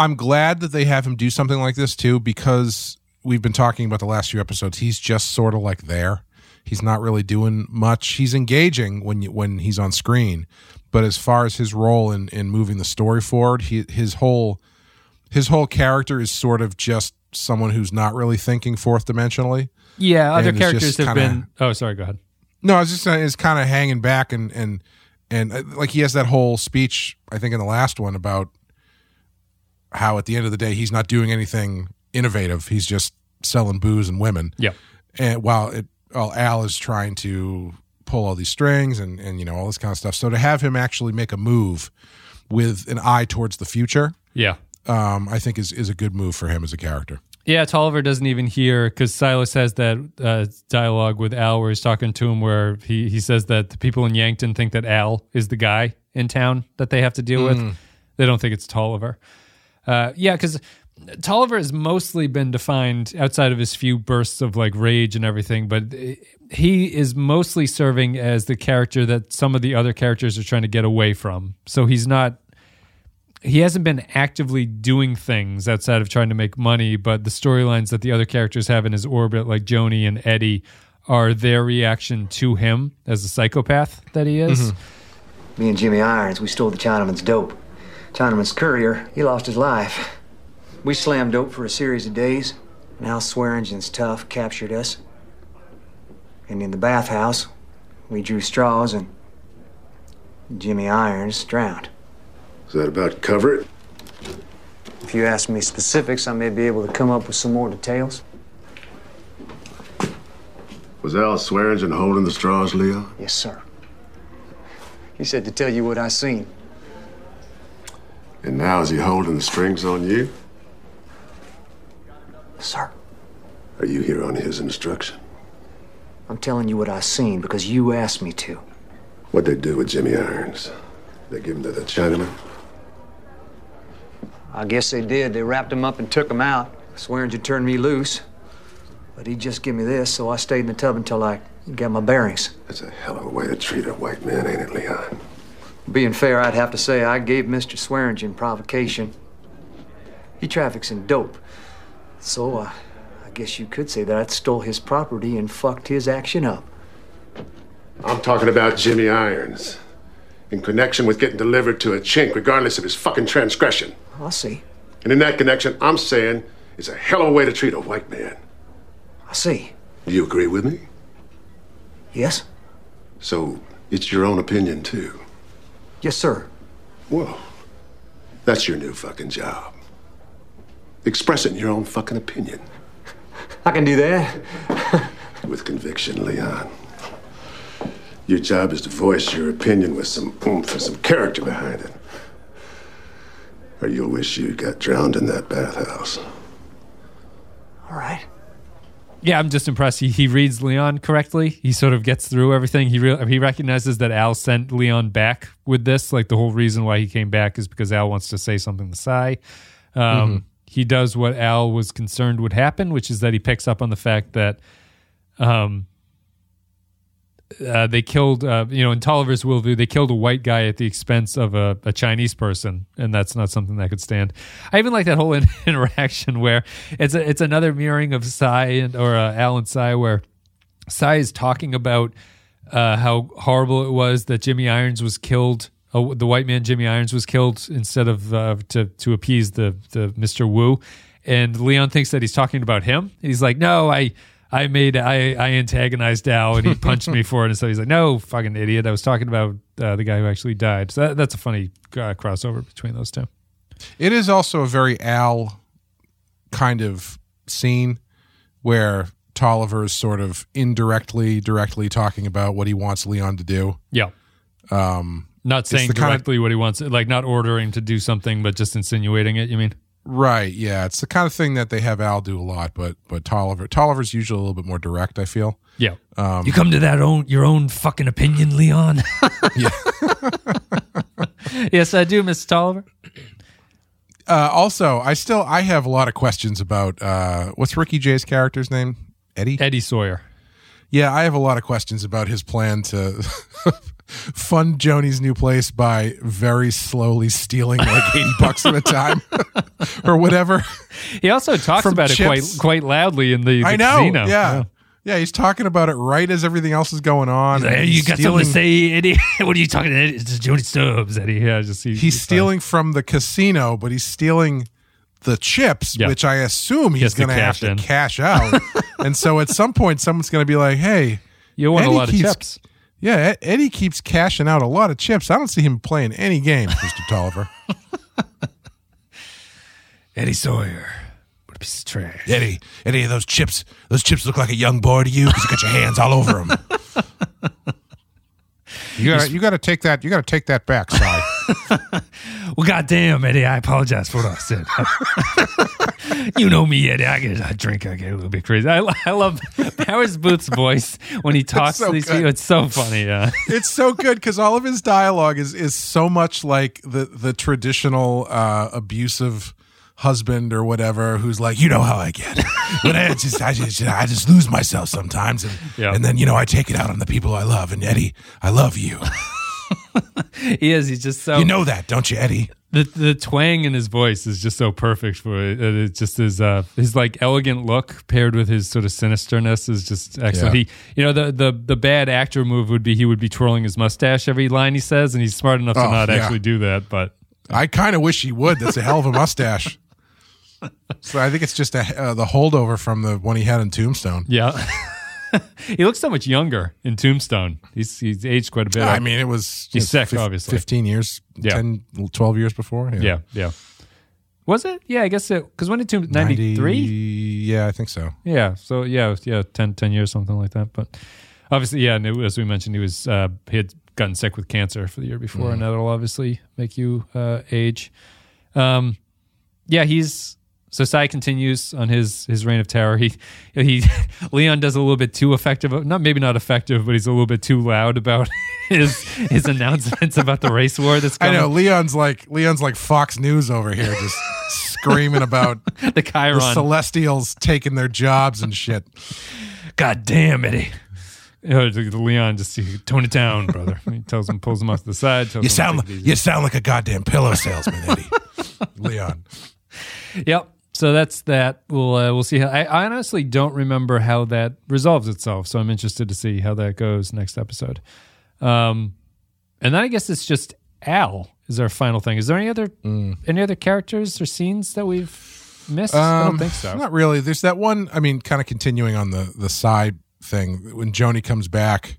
I'm glad that they have him do something like this too because we've been talking about the last few episodes. He's just sort of like there. He's not really doing much. He's engaging when you, when he's on screen, but as far as his role in in moving the story forward, he, his whole his whole character is sort of just someone who's not really thinking fourth dimensionally. yeah, other characters have kinda- been. Oh, sorry. Go ahead. No, I was just saying, is kind of hanging back and and and uh, like he has that whole speech I think in the last one about how at the end of the day he's not doing anything innovative. He's just selling booze and women. Yeah. And while it while Al is trying to pull all these strings and and you know all this kind of stuff. So to have him actually make a move with an eye towards the future, Yeah. um, I think is is a good move for him as a character. Yeah, Tolliver doesn't even hear because Silas has that uh, dialogue with Al where he's talking to him, where he, he says that the people in Yankton think that Al is the guy in town that they have to deal with. They don't think it's Tolliver. Uh, yeah, because Tolliver has mostly been defined outside of his few bursts of like rage and everything, but he is mostly serving as the character that some of the other characters are trying to get away from. So he's not he hasn't been actively doing things outside of trying to make money, but the storylines that the other characters have in his orbit, like Joanie and Eddie, are their reaction to him as a psychopath that he is. Mm-hmm. Me and Jimmy Irons, we stole the Chinaman's dope. Chinaman's courier, he lost his life. We slammed dope for a series of days, and Al Swearengen's tough captured us. And in the bathhouse, we drew straws, and Jimmy Irons drowned. Is that about cover it? If you ask me specifics, I may be able to come up with some more details. Was Al Swearengen holding the straws, Leo? Yes, sir. He said to tell you what I seen. And now is he holding the strings on you? Sir, Are you here on his instruction? I'm telling you what I seen because you asked me to. What'd they do with Jimmy Irons? They give him to the Chinaman? I guess they did. They wrapped him up and took him out. Swearengen turned me loose. But he just give me this, so I stayed in the tub until I got my bearings. That's a hell of a way to treat a white man, ain't it, Leon? Being fair, I'd have to say I gave Mr. Swearengen provocation. He traffics in dope. So, uh, I guess you could say that I stole his property and fucked his action up. I'm talking about Jimmy Irons. In connection with getting delivered to a chink, regardless of his fucking transgression. Oh, I see. And in that connection, I'm saying it's a hell of a way to treat a white man. I see. Do you agree with me? Yes? So it's your own opinion, too. Yes, sir. Whoa. That's your new fucking job. Expressing your own fucking opinion. I can do that. With conviction, Leon. Your job is to voice your opinion with some oomph and some character behind it. Or you'll wish you got drowned in that bathhouse. All right. Yeah, I'm just impressed. He, he reads Leon correctly. He sort of gets through everything. He re- he recognizes that Al sent Leon back with this. Like the whole reason why he came back is because Al wants to say something to Cy. Um, He does what Al was concerned would happen, which is that he picks up on the fact that um, uh, they killed, uh, you know, in Tolliver's worldview, they killed a white guy at the expense of a, a Chinese person, and that's not something that could stand. I even like that whole in- interaction where it's a, it's another mirroring of Cy and or uh, Al and where Cy is talking about uh, how horrible it was that Jimmy Irons was killed. Uh, the white man Jimmy Irons was killed instead of uh, to to appease the the Mister Wu, and Leon thinks that he's talking about him. He's like, no, I. I made I I antagonized Al and he punched me for it. And so he's like no fucking idiot. I was talking about uh, the guy who actually died. So that, that's a funny uh, crossover between those two. It is also a very Al kind of scene where Tolliver is sort of indirectly, directly talking about what he wants Leon to do. yeah. Um, not saying the kind of- directly what he wants like not ordering to do something but just insinuating it you mean right? Yeah, it's the kind of thing that they have Al do a lot, but but Tolliver Tolliver's usually a little bit more direct. I feel. yeah Um, you come to that own your own fucking opinion Leon yeah. yes I do Miss Tolliver Uh, also, I still I have a lot of questions about uh, what's Ricky Jay's character's name? Eddie. Eddie Sawyer Yeah, I have a lot of questions about his plan to fund Joanie's new place by very slowly stealing like 80 bucks at a time or whatever. he also talks From about it quite quite loudly in the, the I know. casino Yeah. yeah. he's talking about it right as everything else is going on. He's like, "Hey, you he's got something to stealing- say, Eddie? what are you talking to? It's Jody Stubbs, Eddie. Yeah, just he, He's stealing from the casino, but he's stealing the chips, Yeah. which I assume he's going to have to in. cash out. and so at some point, someone's going to be like, hey, You want a lot of chips. Yeah, Eddie keeps cashing out a lot of chips. I don't see him playing any games, Mr. Tolliver. Eddie Sawyer. What a piece of trash. Eddie, Eddie, those chips, those chips look like a young boy to you because you got your hands all over them. You got you got to take that. You got to take that back, Cy. Well, goddamn, Eddie, I apologize for what I said. you know me, Eddie. I get, I drink, I get a little bit crazy. I, I love Powers Boothe's voice when he talks so to these good. people. It's so funny. Yeah. it's so good because all of his dialogue is is so much like the the traditional uh, abusive husband or whatever who's like, you know how I get. When I just I just I just lose myself sometimes, and Yeah. and then you know I take it out on the people I love. And Eddie, I love you. He is. He's just so. You know that, don't you, Eddie? the the twang in his voice is just so perfect for it. It just his uh his like elegant look paired with his sort of sinisterness is just excellent. Yeah. He you know the the the bad actor move would be he would be twirling his mustache every line he says, and he's smart enough to Oh, not yeah. actually do that. But I kind of wish he would. That's a hell of a mustache. So I think it's just a, uh, the holdover from the one he had in Tombstone. yeah. he looks so much younger in Tombstone. He's he's aged quite a bit. I mean, it was He's sick, obviously. 15 years, Yeah. 10, 12 years before. yeah, yeah. Was it? Yeah, I guess it because when did Tomb ninety three? Yeah, I think so. Yeah. So yeah, yeah, 10, 10 years, something like that. But obviously, yeah, and it, as we mentioned, he was uh, he had gotten sick with cancer for the year before, and that'll obviously make you uh, age. Um, yeah, he's so Cy continues on his his reign of terror. He he Leon does a little bit too effective, not maybe not effective, but he's a little bit too loud about his his announcements about the race war that's I know Leon's like Leon's like Fox News over here, just screaming about the the Chiron. Celestials taking their jobs and shit. God damn it. The- the Leon just tone it down, brother. He tells him, pulls him off to the side. You sound easy. you sound like a goddamn pillow salesman, Eddie. Leon. Yep. So that's that. We'll uh, we'll see how. I, I honestly don't remember how that resolves itself. So I'm interested to see how that goes next episode. Um, and then I guess it's just Al is our final thing. Is there any other any other characters or scenes that we've missed? I don't Um, think so. Not really. There's that one. I mean, kind of continuing on the the side thing when Joanie comes back,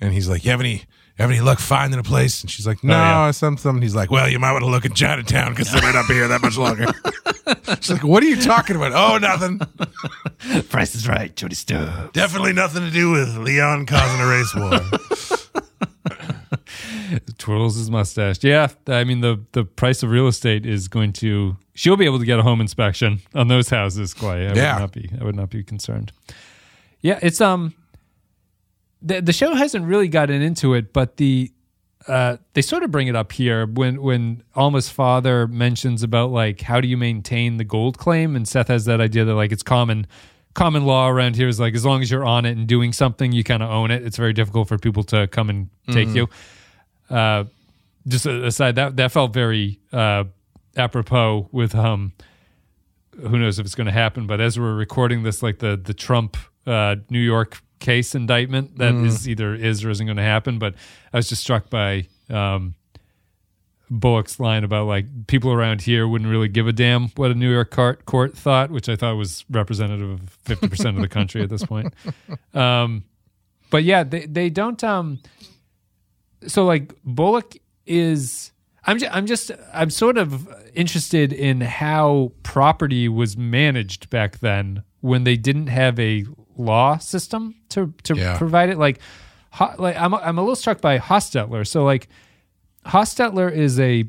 and he's like, "You have any any luck finding a place? And she's like, no, yeah. some something. He's like, well, you might want to look in Chinatown because they might not be here that much longer. she's like, what are you talking about? Oh, nothing. Price is right, Jody Stubbs. Definitely nothing to do with Leon causing a race war. twirls his mustache. Yeah, I mean the the price of real estate is going to. She'll be able to get a home inspection on those houses. Clay, I Yeah. would not be. I would not be concerned. Yeah, it's um. The the show hasn't really gotten into it, but the uh they sort of bring it up here when when Alma's father mentions about like how do you maintain the gold claim, and Seth has that idea that like it's common. Common law around here is like as long as you're on it and doing something, you kind of own it. It's very difficult for people to come and take you uh, just aside that that felt very uh, apropos with um who knows if it's going to happen but as we're recording this like the the Trump uh, New York case indictment that is either is or isn't going to happen but I was just struck by um Bullock's line about like people around here wouldn't really give a damn what a New York court, court thought, which I thought was representative of fifty percent of the country at this point. Um, but yeah, they they don't. Um, so like Bullock is I'm just, I'm just I'm sort of interested in how property was managed back then when they didn't have a law system to to Yeah. provide it like Ho- like I'm I'm a little struck by Hostetler so like Hostetler is a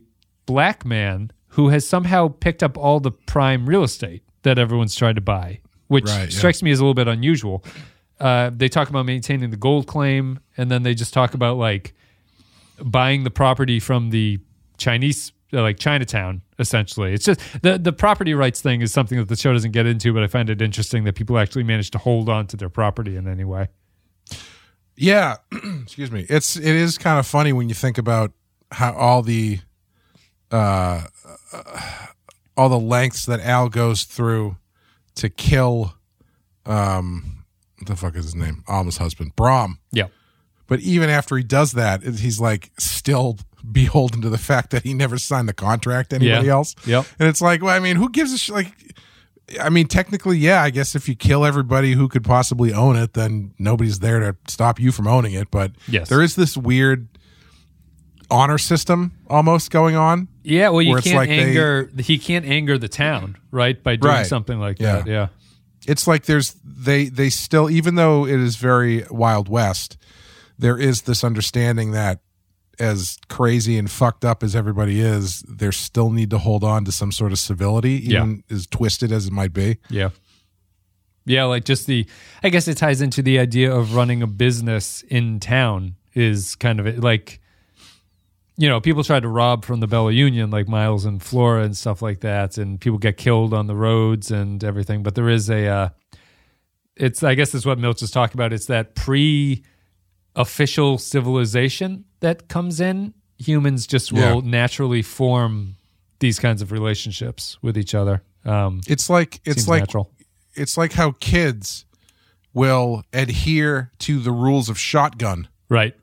black man who has somehow picked up all the prime real estate that everyone's tried to buy which Right, yeah. strikes me as a little bit unusual uh, they talk about maintaining the gold claim and then they just talk about like buying the property from the Chinese, like Chinatown, essentially. It's just the the property rights thing is something that the show doesn't get into, but I find it interesting that people actually manage to hold on to their property in any way. Yeah, excuse me. It's it is kind of funny when you think about how all the uh, all the lengths that Al goes through to kill um what the fuck is his name? Alma's husband, Brom. Yeah. But even after he does that, he's like still beholden to the fact that he never signed the contract to anybody Yeah. else. Yep. And it's like, well, I mean, who gives a sh- like I mean, technically, yeah, I guess if you kill everybody who could possibly own it, then nobody's there to stop you from owning it. But Yes. there is this weird honor system almost going on. Yeah, well, you can't like they- anger. he can't anger the town, right, by doing Right. something like Yeah. that. Yeah, It's like there's they they still even though it is very Wild West, there is this understanding that as crazy and fucked up as everybody is, there still need to hold on to some sort of civility, even as twisted as it might be. yeah, yeah. Like just the, I guess it ties into the idea of running a business in town is kind of. Like, you know, people try to rob from the Bella Union, like Miles and Flora and stuff like that, and people get killed on the roads and everything. But there is a, uh, it's I guess that's what Milch is talking about. It's that pre official civilization that comes in. Humans just will Yeah. naturally form these kinds of relationships with each other. Um, It's like it's like natural. it's like how kids will adhere to the rules of shotgun right.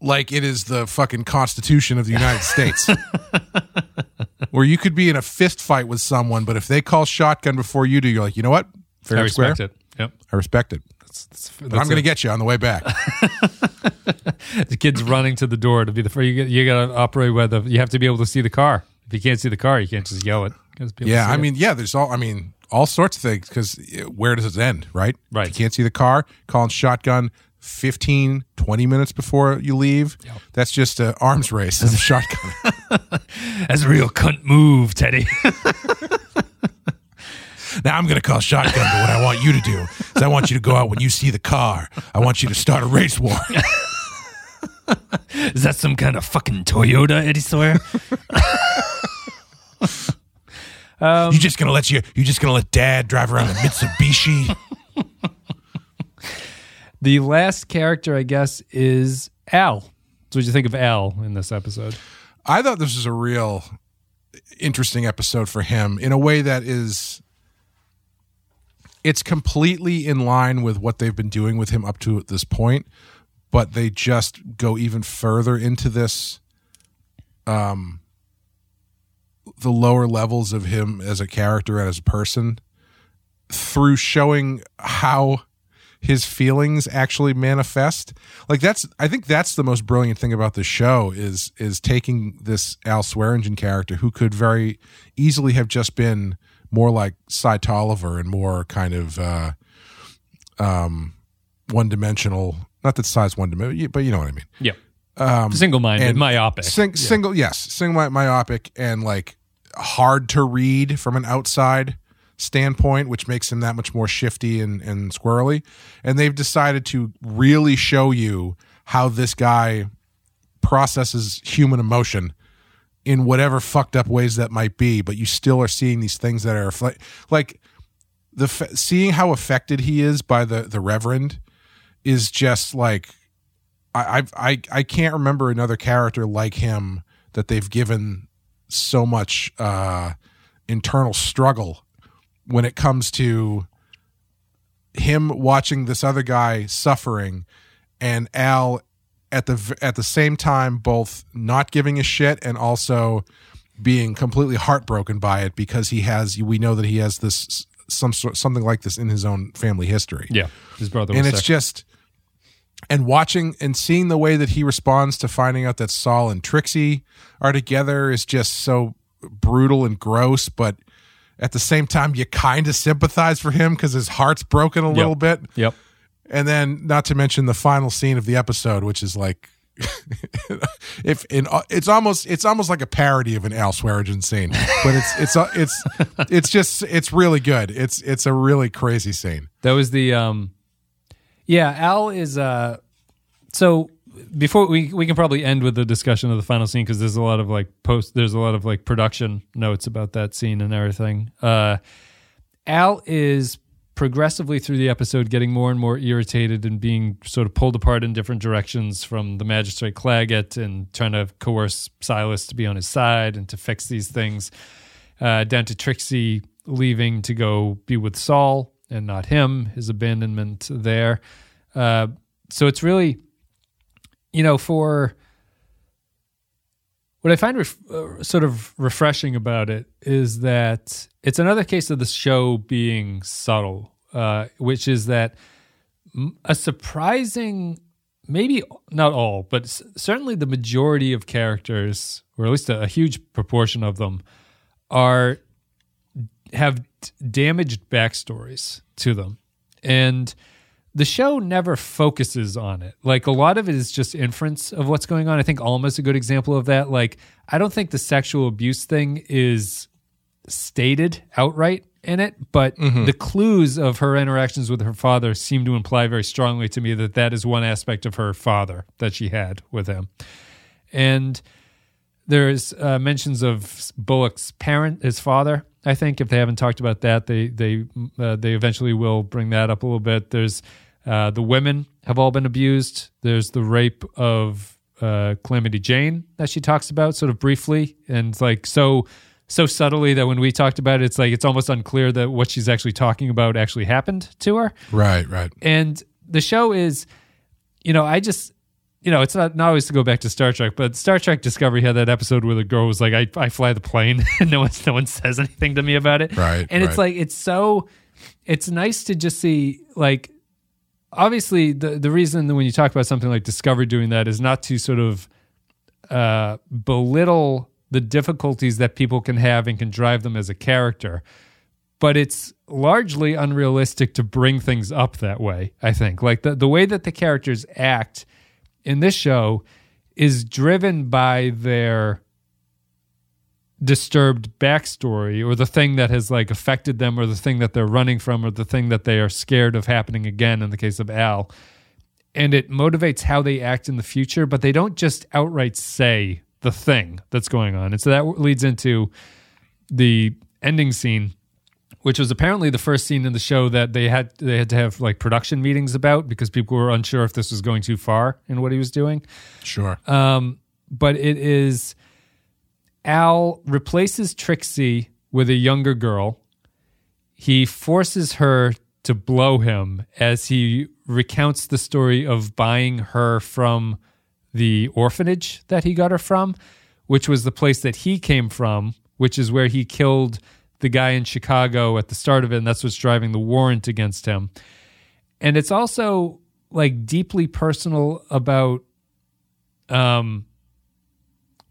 like it is the fucking constitution of the United States. Where you could be in a fist fight with someone, but if they call shotgun before you do, you're like, you know what? Fair I and square. respect it. Yep. I respect it. But I'm going to get you on the way back. the kid's running to the door to be the first. You, got- you got to operate the. You have to be able to see the car. If you can't see the car, you can't just yell it. You gotta be able to yeah, I it. mean, yeah, there's all, I mean, all sorts of things because eh, where does it end, right? Right. If you can't see the car, calling shotgun 15, 20 minutes before you leave. That's just an arms race As a shotgun. that's a real cunt move, Teddy. Now I'm going to call shotgun, but what I want you to do is I want you to go out when you see the car. I want you to start a race war. Is that some kind of fucking Toyota, Eddie Sawyer? Um, you just going to let you you just going to let dad drive around a Mitsubishi? the last character, I guess, is Al. So, what did you think of Al in this episode? I thought this was a real interesting episode for him in a way that is it's completely in line with what they've been doing with him up to this point, but they just go even further into this um the lower levels of him as a character and as a person through showing how his feelings actually manifest. Like that's I think that's the most brilliant thing about the show is is taking this Al Swearengen character who could very easily have just been more like Cy Tolliver and more kind of uh um one dimensional not that Cy's one dimensional but you know what I mean. Yeah. Um, single minded, myopic. Sing, Yeah. Single, yes, single myopic, and like hard to read from an outside standpoint, which makes him that much more shifty and, and squirrely. And they've decided to really show you how this guy processes human emotion in whatever fucked up ways that might be. But you still are seeing these things that are like, the seeing how affected he is by the the Reverend is just like I I've, I I can't remember another character like him that they've given so much uh, internal struggle when it comes to him watching this other guy suffering and Al at the at the same time both not giving a shit and also being completely heartbroken by it because he has we know that he has this some sort something like this in his own family history. Yeah, his brother. and it's sick. just and watching and seeing the way that he responds to finding out that Sol and Trixie are together is just so brutal and gross, but at the same time you kind of sympathize for him because his heart's broken a Yep. little bit. Yep. And then not to mention the final scene of the episode, which is like if in it's almost it's almost like a parody of an Al Swearengen scene, but it's it's it's it's just it's really good. It's it's a really crazy scene. That was the um Yeah, Al is uh so before we we can probably end with the discussion of the final scene because there's a lot of like post there's a lot of like production notes about that scene and everything. Uh Al is progressively through the episode getting more and more irritated and being sort of pulled apart in different directions from the magistrate Claggett and trying to coerce Silas to be on his side and to fix these things. Uh, down to Trixie leaving to go be with Sol and not him, his abandonment there. Uh, so it's really, you know, for what I find ref- uh, sort of refreshing about it is that it's another case of the show being subtle, uh, which is that a surprising, maybe not all, but certainly the majority of characters, or at least a, a huge proportion of them, are have damaged backstories to them, and the show never focuses on it. Like a lot of it is just inference of what's going on. I think Alma's a good example of that. Like I don't think the sexual abuse thing is stated outright in it, but the clues of her interactions with her father seem to imply very strongly to me that that is one aspect of her father that she had with him. And there's uh, mentions of Bullock's parent, his father. I think if they haven't talked about that, they they uh, they eventually will bring that up a little bit. There's uh, the women have all been abused. There's the rape of uh, Calamity Jane that she talks about sort of briefly and like so so subtly that when we talked about it, it's like it's almost unclear that what she's actually talking about actually happened to her. Right, right. And the show is, you know, I just, you know, it's not, not always to go back to Star Trek, but Star Trek Discovery had that episode where the girl was like, I, I fly the plane and no one, no one says anything to me about it. Right, And it's right. like, it's so, it's nice to just see, like, obviously the, the reason that when you talk about something like Discovery doing that is not to sort of uh, belittle the difficulties that people can have and can drive them as a character. But it's largely unrealistic to bring things up that way i think. Like the, the way that the characters act in this show is driven by their disturbed backstory or the thing that has like affected them or the thing that they're running from or the thing that they are scared of happening again in the case of al. And it motivates how they act in the future but they don't just outright say the thing that's going on and so that leads into the ending scene which was apparently the first scene in the show that they had they had to have like production meetings about because people were unsure if this was going too far in what he was doing. Sure. Um, but it is Al replaces Trixie with a younger girl. He forces her to blow him as he recounts the story of buying her from the orphanage that he got her from, which was the place that he came from, which is where he killed the guy in Chicago at the start of it, and that's what's driving the warrant against him. and it's also like deeply personal about um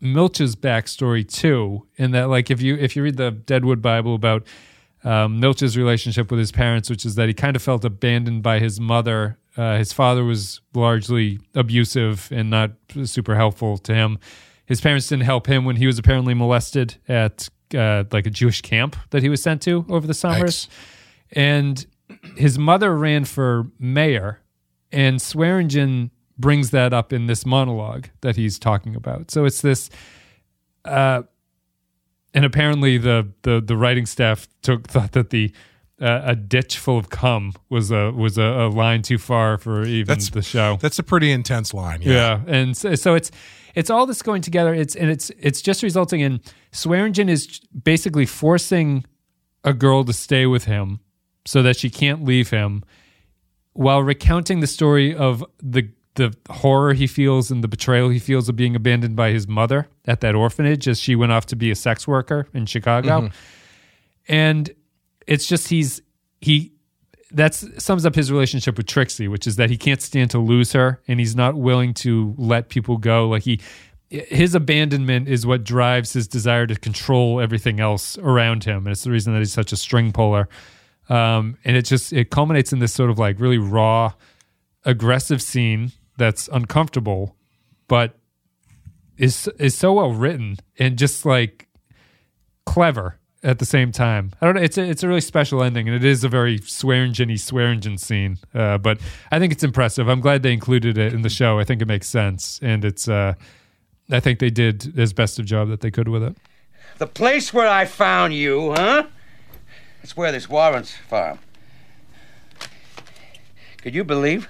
Milch's backstory too, in that like if you if you read the Deadwood Bible about um, Milch's relationship with his parents, which is that he kind of felt abandoned by his mother. Uh, his father was largely abusive and not super helpful to him. His parents didn't help him when he was apparently molested at uh, like a Jewish camp that he was sent to over the summers. And his mother ran for mayor, and Swearengen brings that up in this monologue that he's talking about. So it's this. Uh, and apparently the, the the writing staff took thought that the uh, a ditch full of cum was a was a, a line too far for even That's- the show. That's a pretty intense line. Yeah. Yeah, and so, so it's it's all this going together. It's and it's it's just resulting in Swearengen is basically forcing a girl to stay with him so that she can't leave him, while recounting the story of the the horror he feels and the betrayal he feels of being abandoned by his mother at that orphanage as she went off to be a sex worker in Chicago. And it's just he's he that sums up his relationship with Trixie, which is that he can't stand to lose her and he's not willing to let people go. Like he his abandonment is what drives his desire to control everything else around him. And it's the reason that he's such a string puller. Um, and it just it culminates in this sort of like really raw, aggressive scene that's uncomfortable, but is is so well written and just like clever at the same time. I don't know. It's a, it's a really special ending, and it is a very Swearengen-y Swearengen scene. Uh, but I think it's impressive. I'm glad they included it in the show. I think it makes sense, and it's. Uh, I think they did as best of job that they could with it. The place where I found you, huh? That's where this Warrens farm. Could you believe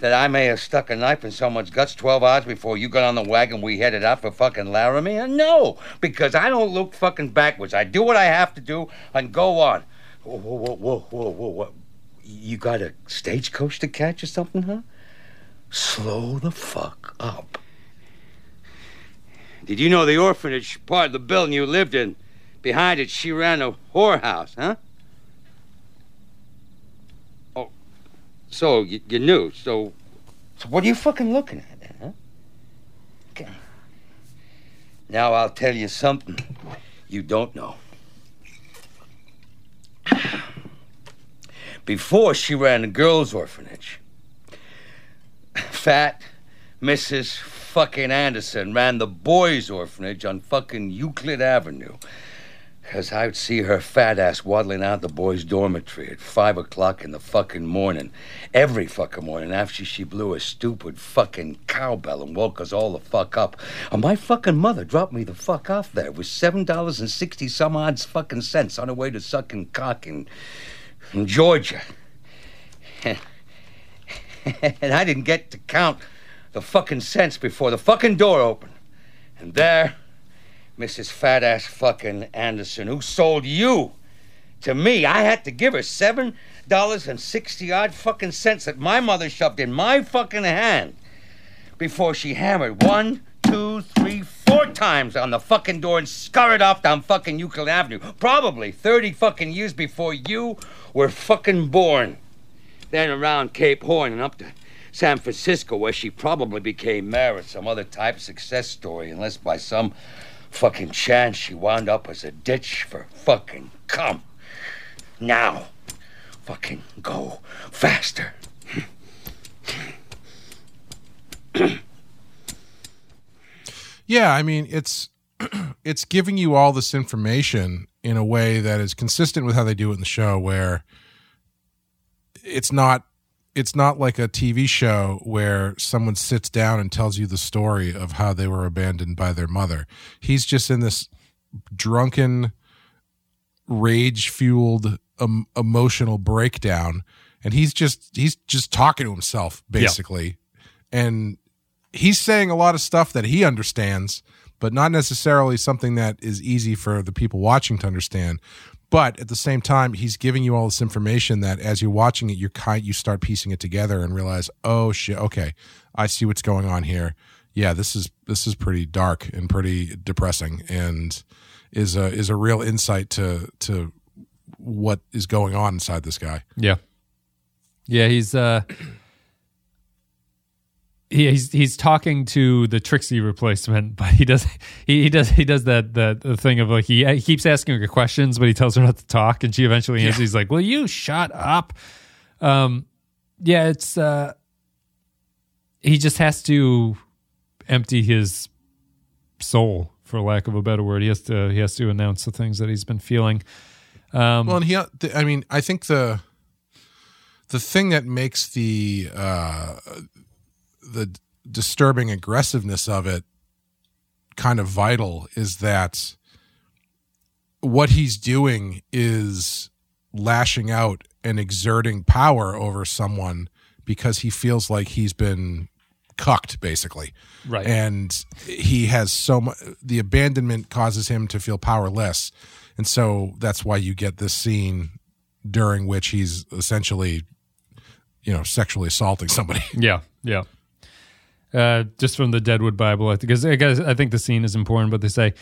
that I may have stuck a knife in someone's guts 12 hours before you got on the wagon we headed out for fucking Laramie? Uh, No, because I don't look fucking backwards. I do what I have to do and go on. Whoa, whoa, whoa, whoa, whoa, whoa, whoa. You got a stagecoach to catch or something, huh? Slow the fuck up. Did you know the orphanage part of the building you lived in? Behind it, she ran a whorehouse, huh? So you, you knew. So, so what are you fucking looking at then, huh? Okay. Now I'll tell you something you don't know. Before she ran a girls' orphanage, fat Mrs. fucking Anderson ran the boys' orphanage on fucking Euclid Avenue. Because I'd see her fat ass waddling out the boys' dormitory at five o'clock in the fucking morning. Every fucking morning after she blew a stupid fucking cowbell and woke us all the fuck up. And my fucking mother dropped me the fuck off there with seven dollars and sixty some odd fucking cents on her way to sucking cock in, in Georgia. and I didn't get to count the fucking cents before the fucking door opened. And there, Mrs. Fat Ass fucking Anderson, who sold you to me, I had to give her seven dollars and sixty odd fucking cents that my mother shoved in my fucking hand before she hammered one, two, three, four times on the fucking door and scurried off down fucking Euclid Avenue. Probably 30 fucking years before you were fucking born. Then around Cape Horn and up to San Francisco, where she probably became mayor or some other type of success story, unless by some fucking chance she wound up as a ditch for fucking cum. Now, fucking go faster. Yeah, I mean it's it's giving you all this information in a way that is consistent with how they do it in the show where it's not it's not like a TV show where someone sits down and tells you the story of how they were abandoned by their mother. He's just in this drunken rage fueled um, emotional breakdown and he's just he's just talking to himself basically and he's saying a lot of stuff that he understands, but not necessarily something that is easy for the people watching to understand. But at the same time, he's giving you all this information that as you're watching it, you're kind you start piecing it together and realize, oh shit, okay, I see what's going on here. Yeah, this is this is pretty dark and pretty depressing, and is a is a real insight to to what is going on inside this guy. Yeah. Yeah, he's uh he, he's he's talking to the Trixie replacement, but he does he, he does he does that that the thing of like he, he keeps asking her questions, but he tells her not to talk, and she eventually answers. He's like, "Will you shut up?" Um, yeah, it's uh, he just has to empty his soul, for lack of a better word. He has to he has to announce the things that he's been feeling. Um, Well, and he, I mean, I think the the thing that makes the uh, the disturbing aggressiveness of it kind of vital is that what he's doing is lashing out and exerting power over someone because he feels like he's been cucked basically Right. and he has so much the abandonment causes him to feel powerless and so that's why you get this scene during which he's essentially you know sexually assaulting somebody Yeah, yeah. Uh, just from the Deadwood Bible, because I guess I think the scene is important. But they say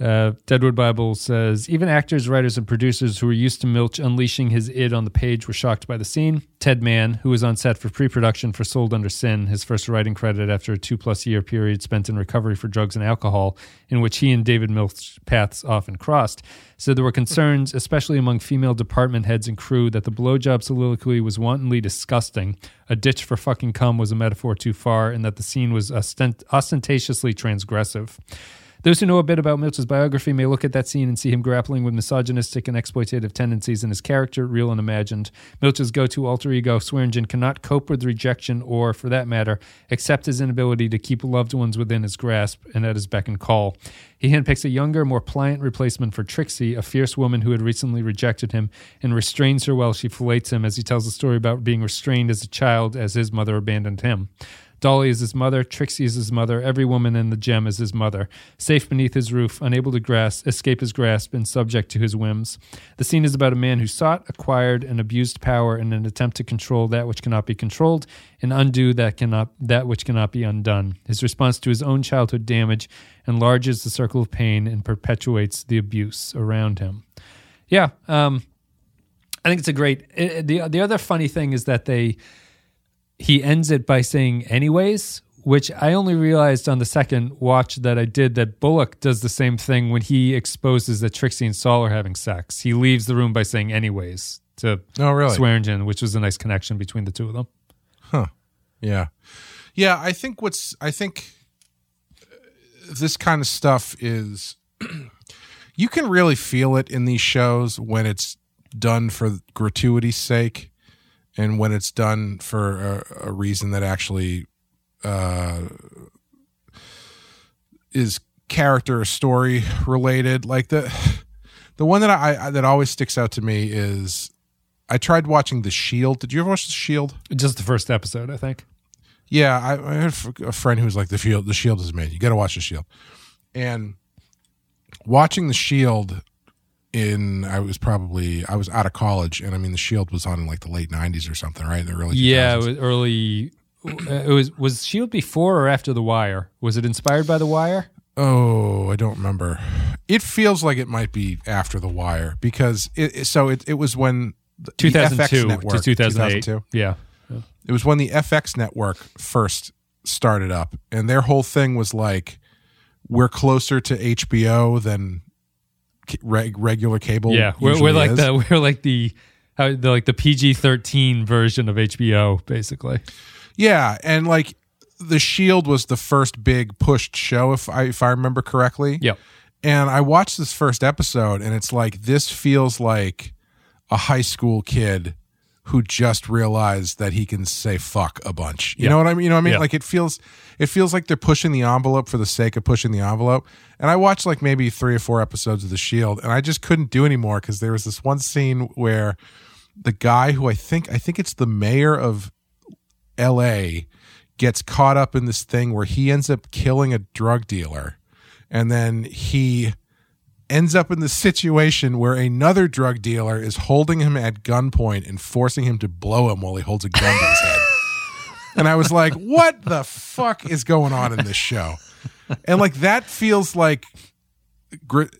uh, Deadwood Bible says even actors, writers, and producers who were used to Milch unleashing his id on the page were shocked by the scene. Ted Mann, who was on set for pre-production for Sold Under Sin, his first writing credit after a two-plus year period spent in recovery for drugs and alcohol, in which he and David Milch's paths often crossed, said there were concerns, especially among female department heads and crew, that the blowjob soliloquy was wantonly disgusting. A ditch for fucking cum was a metaphor too far, and that the scene was ostent- ostentatiously transgressive. Those who know a bit about Milch's biography may look at that scene and see him grappling with misogynistic and exploitative tendencies in his character, real and imagined. Milch's go to alter ego, Swearengen, cannot cope with rejection or, for that matter, accept his inability to keep loved ones within his grasp and at his beck and call. He handpicks a younger, more pliant replacement for Trixie, a fierce woman who had recently rejected him, and restrains her while she fillets him as he tells the story about being restrained as a child as his mother abandoned him. Dolly is his mother, Trixie is his mother, every woman in the gem is his mother, safe beneath his roof, unable to grasp, escape his grasp, and subject to his whims. The scene is about a man who sought, acquired, and abused power in an attempt to control that which cannot be controlled and undo that cannot that which cannot be undone. His response to his own childhood damage enlarges the circle of pain and perpetuates the abuse around him. Yeah, um, I think it's a great. It, the The other funny thing is that they he ends it by saying anyways which i only realized on the second watch that i did that bullock does the same thing when he exposes that trixie and sol are having sex he leaves the room by saying anyways to Oh, really? swearengen which was a nice connection between the two of them Huh. Yeah. Yeah, I think what's I think uh, this kind of stuff is you can really feel it in these shows when it's done for gratuity's sake and when it's done for a, a reason that actually uh, is character or story related. Like the the one that I, I that always sticks out to me is I tried watching The Shield. Did you ever watch The Shield? just the first episode i think Yeah, I, I had a friend who was like, "The Shield, the Shield is made. You got to watch the Shield." And watching the Shield in, I was probably I was out of college, and I mean, the Shield was on in like the late '90s or something, right? The early yeah it was early uh, it was was shield before or after the wire was it inspired by the wire Oh, I don't remember. It feels like it might be after the Wire because it. So it, it was when the, the 2002 network, to 2008 2002. yeah It was when the FX network first started up, and their whole thing was like, "We're closer to HBO than reg- regular cable." yeah we're, we're like is. the we're like the how the like the PG-13 version of HBO basically Yeah, and like the Shield was the first big pushed show, if I if I remember correctly. Yep. And I watched this first episode, and it's like this feels like a high school kid who just realized that he can say fuck a bunch. You Yeah. know what I mean? You know what I mean? Yeah. Like it feels it feels like they're pushing the envelope for the sake of pushing the envelope. And I watched like maybe three or four episodes of The Shield, and I just couldn't do anymore because there was this one scene where the guy who I think I think it's the mayor of LA gets caught up in this thing where he ends up killing a drug dealer and then he ends up in the situation where another drug dealer is holding him at gunpoint and forcing him to blow him while he holds a gun to his head. And I was like, what the fuck is going on in this show? And like that feels like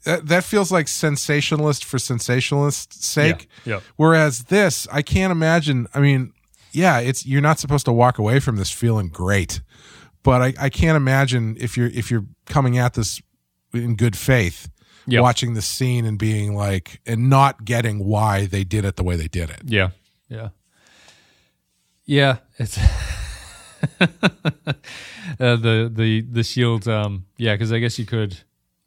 that feels like sensationalist for sensationalist's sake. Yeah, yeah. Whereas this, I can't imagine. I mean, yeah, it's you're not supposed to walk away from this feeling great. But I, I can't imagine if you're if you're coming at this in good faith, Yep. watching the scene and being like and not getting why they did it the way they did it. Yeah. Yeah. Yeah. It's uh, the the the shield. Um. Yeah, because I guess you could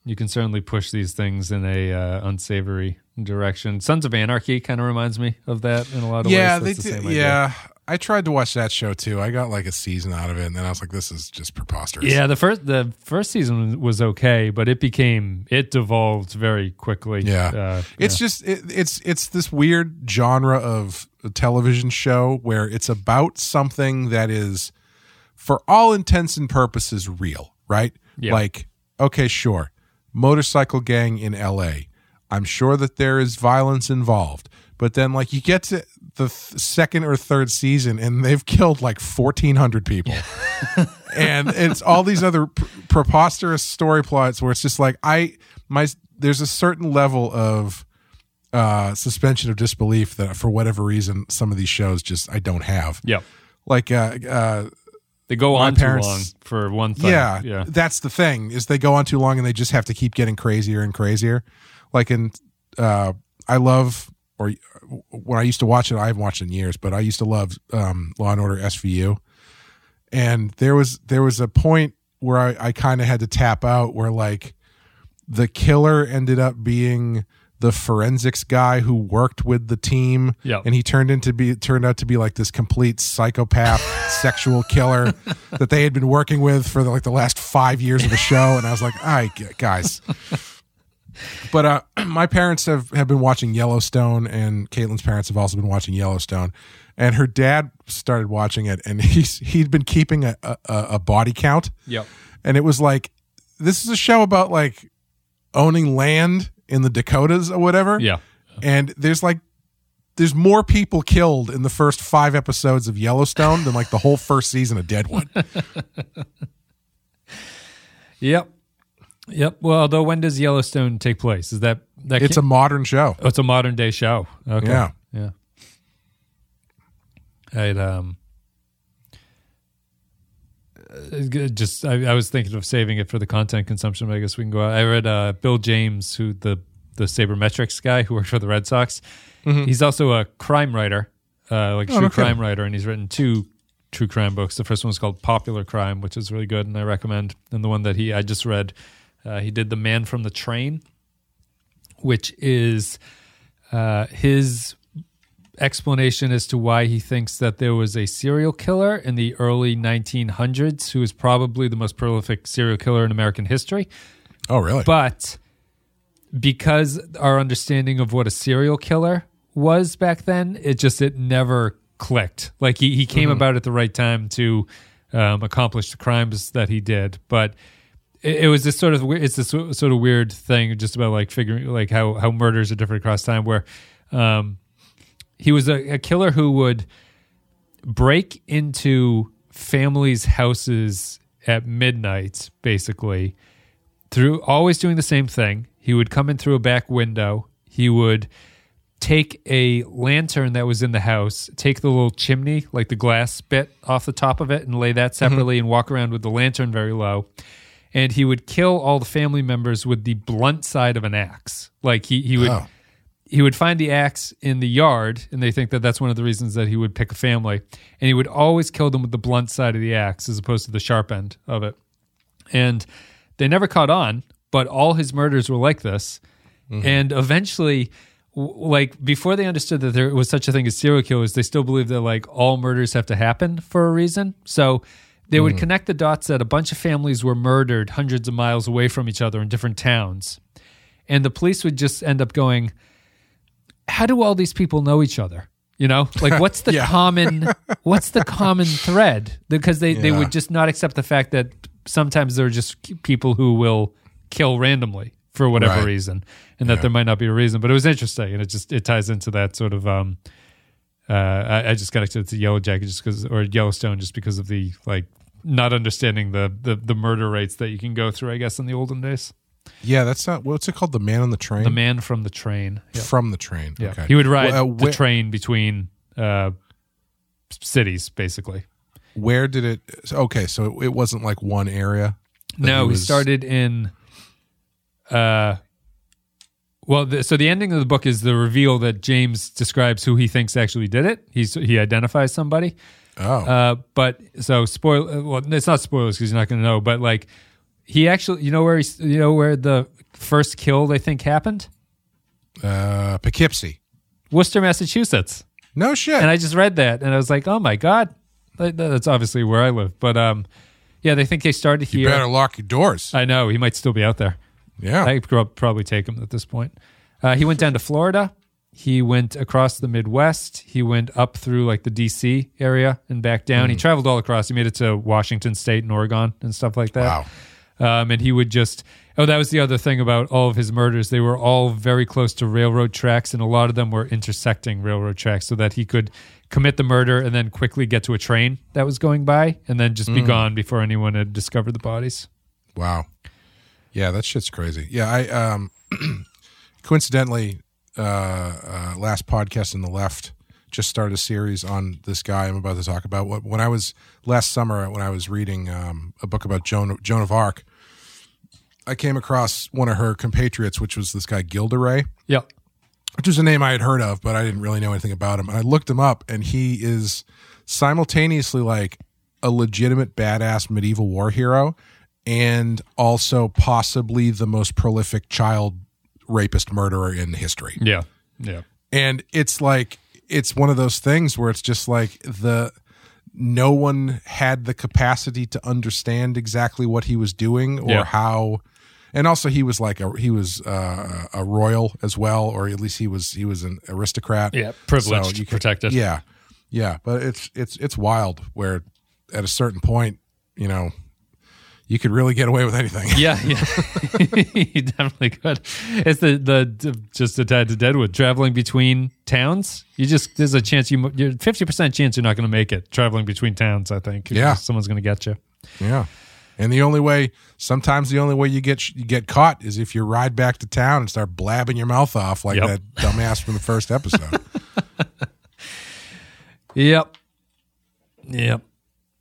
you can certainly push these things in a uh, unsavory direction. Sons of Anarchy kind of reminds me of that in a lot of ways. yeah, ways. they That's the did. same idea. Yeah, I tried to watch that show too. I got like a season out of it, and then I was like, "This is just preposterous." Yeah, the first the first season was okay, but it became it devolved very quickly. Yeah. uh, it's just it, it's it's this weird genre of a television show where it's about something that is, for all intents and purposes, real. Right? Yeah. Like, okay, sure, motorcycle gang in L.A. I'm sure that there is violence involved, but then like you get to the th- second or third season and they've killed like 1,400 people. and it's all these other pr- preposterous story plots where it's just like I my there's a certain level of uh suspension of disbelief that for whatever reason some of these shows just I don't have. yeah. Like uh uh They go on parents- too long for one thing. yeah, yeah. that's the thing is they go on too long and they just have to keep getting crazier and crazier. Like in uh I love or when I used to watch it, I haven't watched it in years, but I used to love um Law and Order SVU. And there was there was a point where I, I kind of had to tap out where like the killer ended up being the forensics guy who worked with the team Yep. and he turned into be turned out to be like this complete psychopath sexual killer that they had been working with for the, like the last five years of the show and i was like all right guys but uh my parents have have been watching yellowstone and caitlin's parents have also been watching yellowstone and her dad started watching it and he's he'd been keeping a a, a body count Yep. and it was like this is a show about like owning land in the Dakotas or whatever. Yeah. And there's like there's more people killed in the first 5 episodes of Yellowstone than like the whole first season of Deadwood. Yep. Yep. Well, though, when does Yellowstone take place? Is that that? it's a modern show. oh, it's a modern day show. Okay. Yeah. Yeah. I'd um. uh, Just, I, I was thinking of saving it for the content consumption, but I guess we can go. out. I read uh, Bill James, who the the sabermetrics guy who worked for the Red Sox. He's also a crime writer, uh, like Mm-hmm. Oh, true kidding. crime writer, and he's written two true crime books. The first one's called Popular Crime, which is really good, and I recommend. And the one that he I just read, uh, he did The Man from the Train, which is uh, his explanation as to why he thinks that there was a serial killer in the early 1900s who was probably the most prolific serial killer in American history. Oh, really? But because our understanding of what a serial killer was back then, it just it never clicked. Like he, he came about at the right time to um, accomplish the crimes that he did, but it, it was this sort of we- it's this sort of weird thing just about like figuring like how how murders are different across time. Where um, he was a, a killer who would break into families' houses at midnight, basically through always doing the same thing. He would come in through a back window. He would take a lantern that was in the house, take the little chimney, like the glass bit off the top of it, and lay that separately and walk around with the lantern very low. And he would kill all the family members with the blunt side of an axe. Like he, he would Oh. he would find the axe in the yard, and they think that that's one of the reasons that he would pick a family. And he would always kill them with the blunt side of the axe as opposed to the sharp end of it. And they never caught on, but all his murders were like this. Mm-hmm. And eventually, like before they understood that there was such a thing as serial killers, they still believed that like all murders have to happen for a reason. So they would connect the dots that a bunch of families were murdered hundreds of miles away from each other in different towns. And the police would just end up going, how do all these people know each other? You know, like what's the common what's the common thread? Because they, they would just not accept the fact that sometimes there are just people who will kill randomly for whatever Right. reason, and that there might not be a reason. But it was interesting, and it just it ties into that sort of. um uh, I, I just connected it to Yellow Jacket just because, or Yellowstone, just because of the like not understanding the, the the murder rates that you can go through. I guess in the olden days, yeah, that's not what's it called? The Man on the Train? the man from the train. Yep. from the train. Yeah, Okay. he would ride Well, uh, the train between uh, cities, basically. Where did it? Okay, so it wasn't like one area. No, he was- started in. Uh, well, the, so the ending of the book is the reveal that James describes who he thinks actually did it. He's he identifies somebody. Oh, Uh, but so spoil. uh, Well, it's not spoilers because you're not going to know. But like, he actually, you know where he's, you know where the first kill they think happened, uh, Poughkeepsie. Worcester, Massachusetts. No shit. And I just read that, and I was like, oh my god, That- that's obviously where I live. But um, yeah, they think they started here. you better lock your doors. I know he might still be out there. yeah. I could probably take him at this point. Uh, he went down to Florida. He went across the Midwest. He went up through like the DC area and back down. Mm. He traveled all across. He made it to Washington State and Oregon and stuff like that. wow. Um, and he would just, oh, that was the other thing about all of his murders. They were all very close to railroad tracks, and a lot of them were intersecting railroad tracks so that he could commit the murder and then quickly get to a train that was going by and then just Mm. be gone before anyone had discovered the bodies. Wow. Yeah, that shit's crazy. Yeah, I um coincidentally uh, uh last podcast on the left just started a series on this guy I'm about to talk about. What when I was last summer when I was reading um a book about Joan Joan of Arc, I came across one of her compatriots, which was this guy Gilles de Rais Yeah. which was a name I had heard of, but I didn't really know anything about him. And I looked him up, and he is simultaneously like a legitimate badass medieval war hero and also possibly the most prolific child rapist murderer in history. Yeah. Yeah. And it's like it's one of those things where it's just like the no one had the capacity to understand exactly what he was doing or Yeah. how and also he was like a he was uh, a royal as well or at least he was he was an aristocrat Yeah, privileged, you could- protected. yeah yeah but it's it's it's wild where at a certain point you know you could really get away with anything Yeah, yeah, you definitely could. It's the the just a tad to Deadwood traveling between towns. You just there's a chance you you're fifty percent chance you're not going to make it traveling between towns. I think. Yeah. someone's going to get you. Yeah. And the only way, sometimes the only way you get you get caught is if you ride back to town and start blabbing your mouth off like Yep. that dumbass from the first episode. Yep. Yep.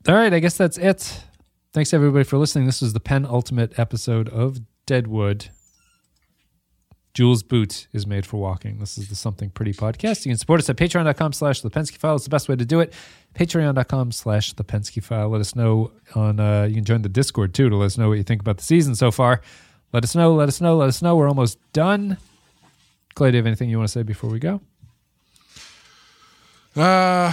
All right, I guess that's it. Thanks everybody for listening. This was the penultimate episode of Deadwood. Jewel's boot is made for walking. This is the Something Pretty podcast. You can support us at patreon.com slash the Pensky File. It's the best way to do it. Patreon.com slash the Pensky File. Let us know on, uh, you can join the Discord too to let us know what you think about the season so far. Let us know, let us know, let us know. We're almost done. Clay, do you have anything you want to say before we go? uh,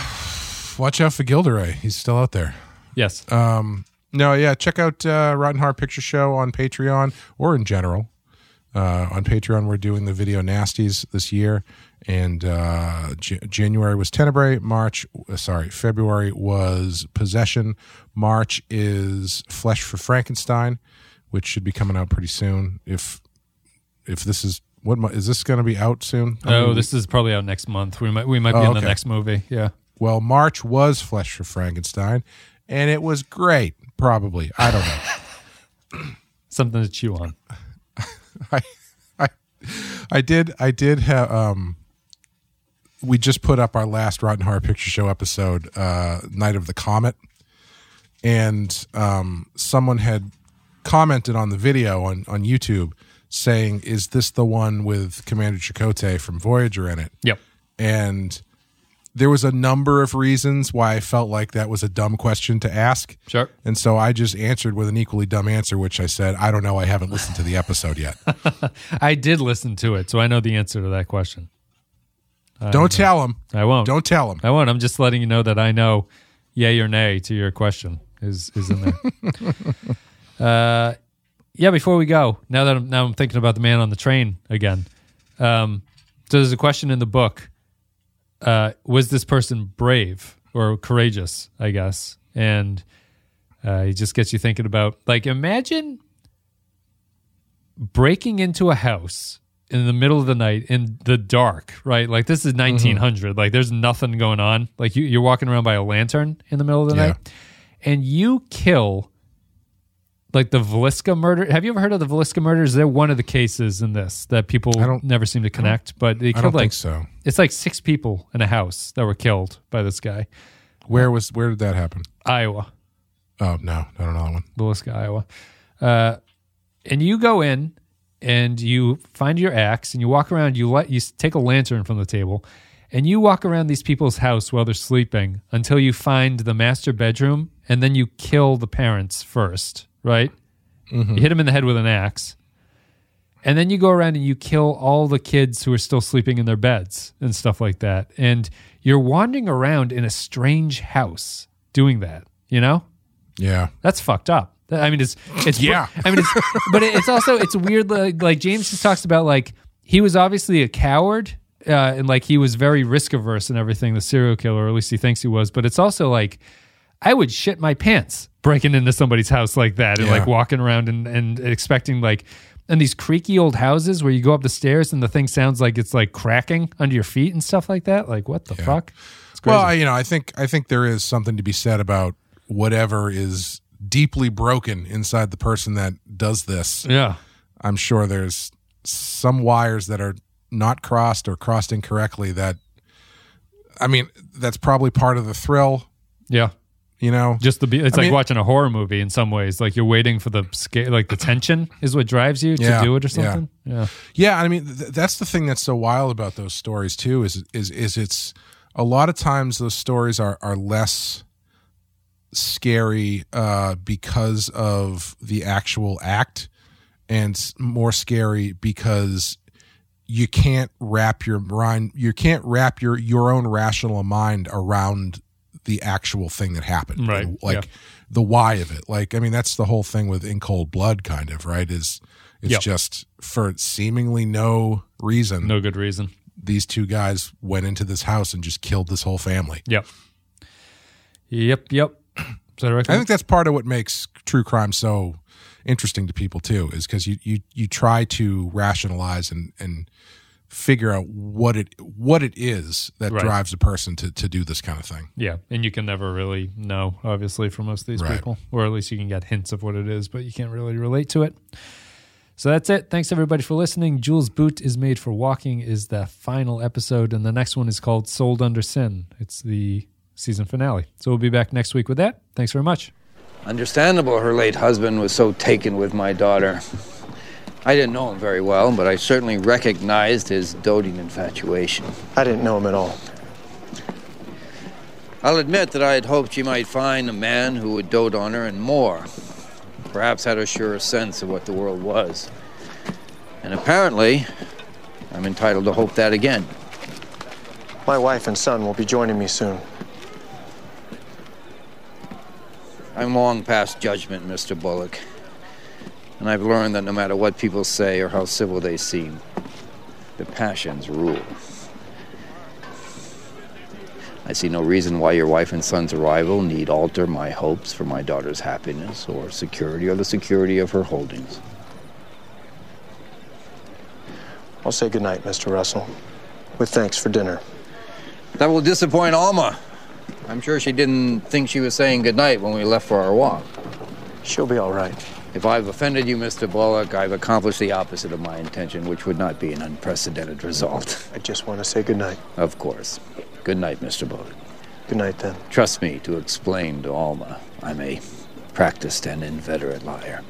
watch out for Gilles de Rais. He's still out there. Yes. Um, no, yeah, check out uh, Rotten Horror Picture Show on Patreon or in general. Uh, on Patreon, we're doing the video nasties this year, and uh, J- January was Tenebrae. March, uh, sorry, February was Possession. March is Flesh for Frankenstein, which should be coming out pretty soon. If if this is what is this going to be out soon? Oh, this is probably out next month. We might we might be Oh, in the next movie. Yeah. well, March was Flesh for Frankenstein, and it was great. Probably, I don't know. Something to chew on. I, I, I did, I did have, um, we just put up our last Rotten Horror Picture Show episode, uh, Night of the Comet. And, um, someone had commented on the video on, on YouTube saying, is this the one with Commander Chakotay from Voyager in it? Yep. And there was a number of reasons why I felt like that was a dumb question to ask. Sure. And so I just answered with an equally dumb answer, which I said, I don't know. I haven't listened to the episode yet. I did listen to it, so I know the answer to that question. Don't tell him. I won't. Don't tell him. I won't. I'm just letting you know that I know yay or nay to your question is is in there. uh, yeah. Before we go, now that I'm now I'm thinking about the man on the train again. Um, so there's a question in the book. Uh, was this person brave or courageous? I guess, and uh, it just gets you thinking about like imagine breaking into a house in the middle of the night in the dark, right? Like this is 1900. Like there's nothing going on. Like you, you're walking around by a lantern in the middle of the Yeah. night, and you kill like the Villisca murder. Have you ever heard of the Villisca murders? They're one of the cases in this that people I don't- never seem to connect. But they I killed don't like think so. it's like six people in a house that were killed by this guy. Where was where did that happen? Iowa. Oh no, I don't know that one. Villisca, Iowa. Uh, and you go in and you find your axe and you walk around. You let you take a lantern from the table, and you walk around these people's house while they're sleeping until you find the master bedroom, and then you kill the parents first. Right? You hit them in the head with an axe, and then you go around and you kill all the kids who are still sleeping in their beds and stuff like that. And you're wandering around in a strange house doing that. You know? Yeah. That's fucked up. I mean, it's it's Yeah. I mean, it's, but it's also it's weird. Like, like James just talks about, like he was obviously a coward, uh, and like he was very risk averse and everything. The serial killer, or at least he thinks he was. But it's also like I would shit my pants breaking into somebody's house like that and Yeah. like walking around and and expecting like. And these creaky old houses where you go up the stairs and the thing sounds like it's like cracking under your feet and stuff like that. Like what the fuck? It's crazy. Well, I, you know, I think I think there is something to be said about whatever is deeply broken inside the person that does this. yeah. I'm sure there's some wires that are not crossed or crossed incorrectly that I mean, that's probably part of the thrill, Yeah. You know. Just the be- it's I like mean- watching a horror movie in some ways. Like you're waiting for the scare, like the tension is what drives you Yeah, to do it or something. Yeah. Yeah, I mean th- that's the thing that's so wild about those stories too is is is it's a lot of times those stories are are less scary uh because of the actual act and more scary because you can't wrap your mind you can't wrap your your own rational mind around the actual thing that happened Right, And, like yeah. the why of it like i mean that's the whole thing with in cold blood kind of right is it's Yep. just for seemingly no reason No good reason. these two guys went into this house and just killed this whole family Yep. Yep. Yep. Is that right? I think that's part of what makes true crime so interesting to people too, is because you, you you try to rationalize and and figure out what it what it is that Right. drives a person to to do this kind of thing. yeah. And you can never really know, obviously, for most of these Right. people, or at least you can get hints of what it is, but you can't really relate to it. So that's it. Thanks everybody for listening. Jewel's Boot is made for walking is the final episode, and the next one is called Sold Under Sin. It's the season finale. So we'll be back next week with that. Thanks very much. Understandable her late husband was so taken with my daughter. I didn't know him very well, but I certainly recognized his doting infatuation. I didn't know him at all. I'll admit that I had hoped she might find a man who would dote on her and more. Perhaps had a surer sense of what the world was. And apparently, I'm entitled to hope that again. My wife and son will be joining me soon. I'm long past judgment, Mr. Bullock. And I've learned that no matter what people say or how civil they seem, the passions rule. I see no reason why your wife and son's arrival need alter my hopes for my daughter's happiness or security or the security of her holdings. I'll say goodnight, Mr. Russell. With thanks for dinner. That will disappoint Alma. I'm sure she didn't think she was saying goodnight when we left for our walk. She'll be all right. If I've offended you, Mr. Bullock, I've accomplished the opposite of my intention, which would not be an unprecedented result. I just want to say goodnight. Of course. Good night, Mr. Bullock. Good night, then. Trust me to explain to Alma I'm a practiced and inveterate liar.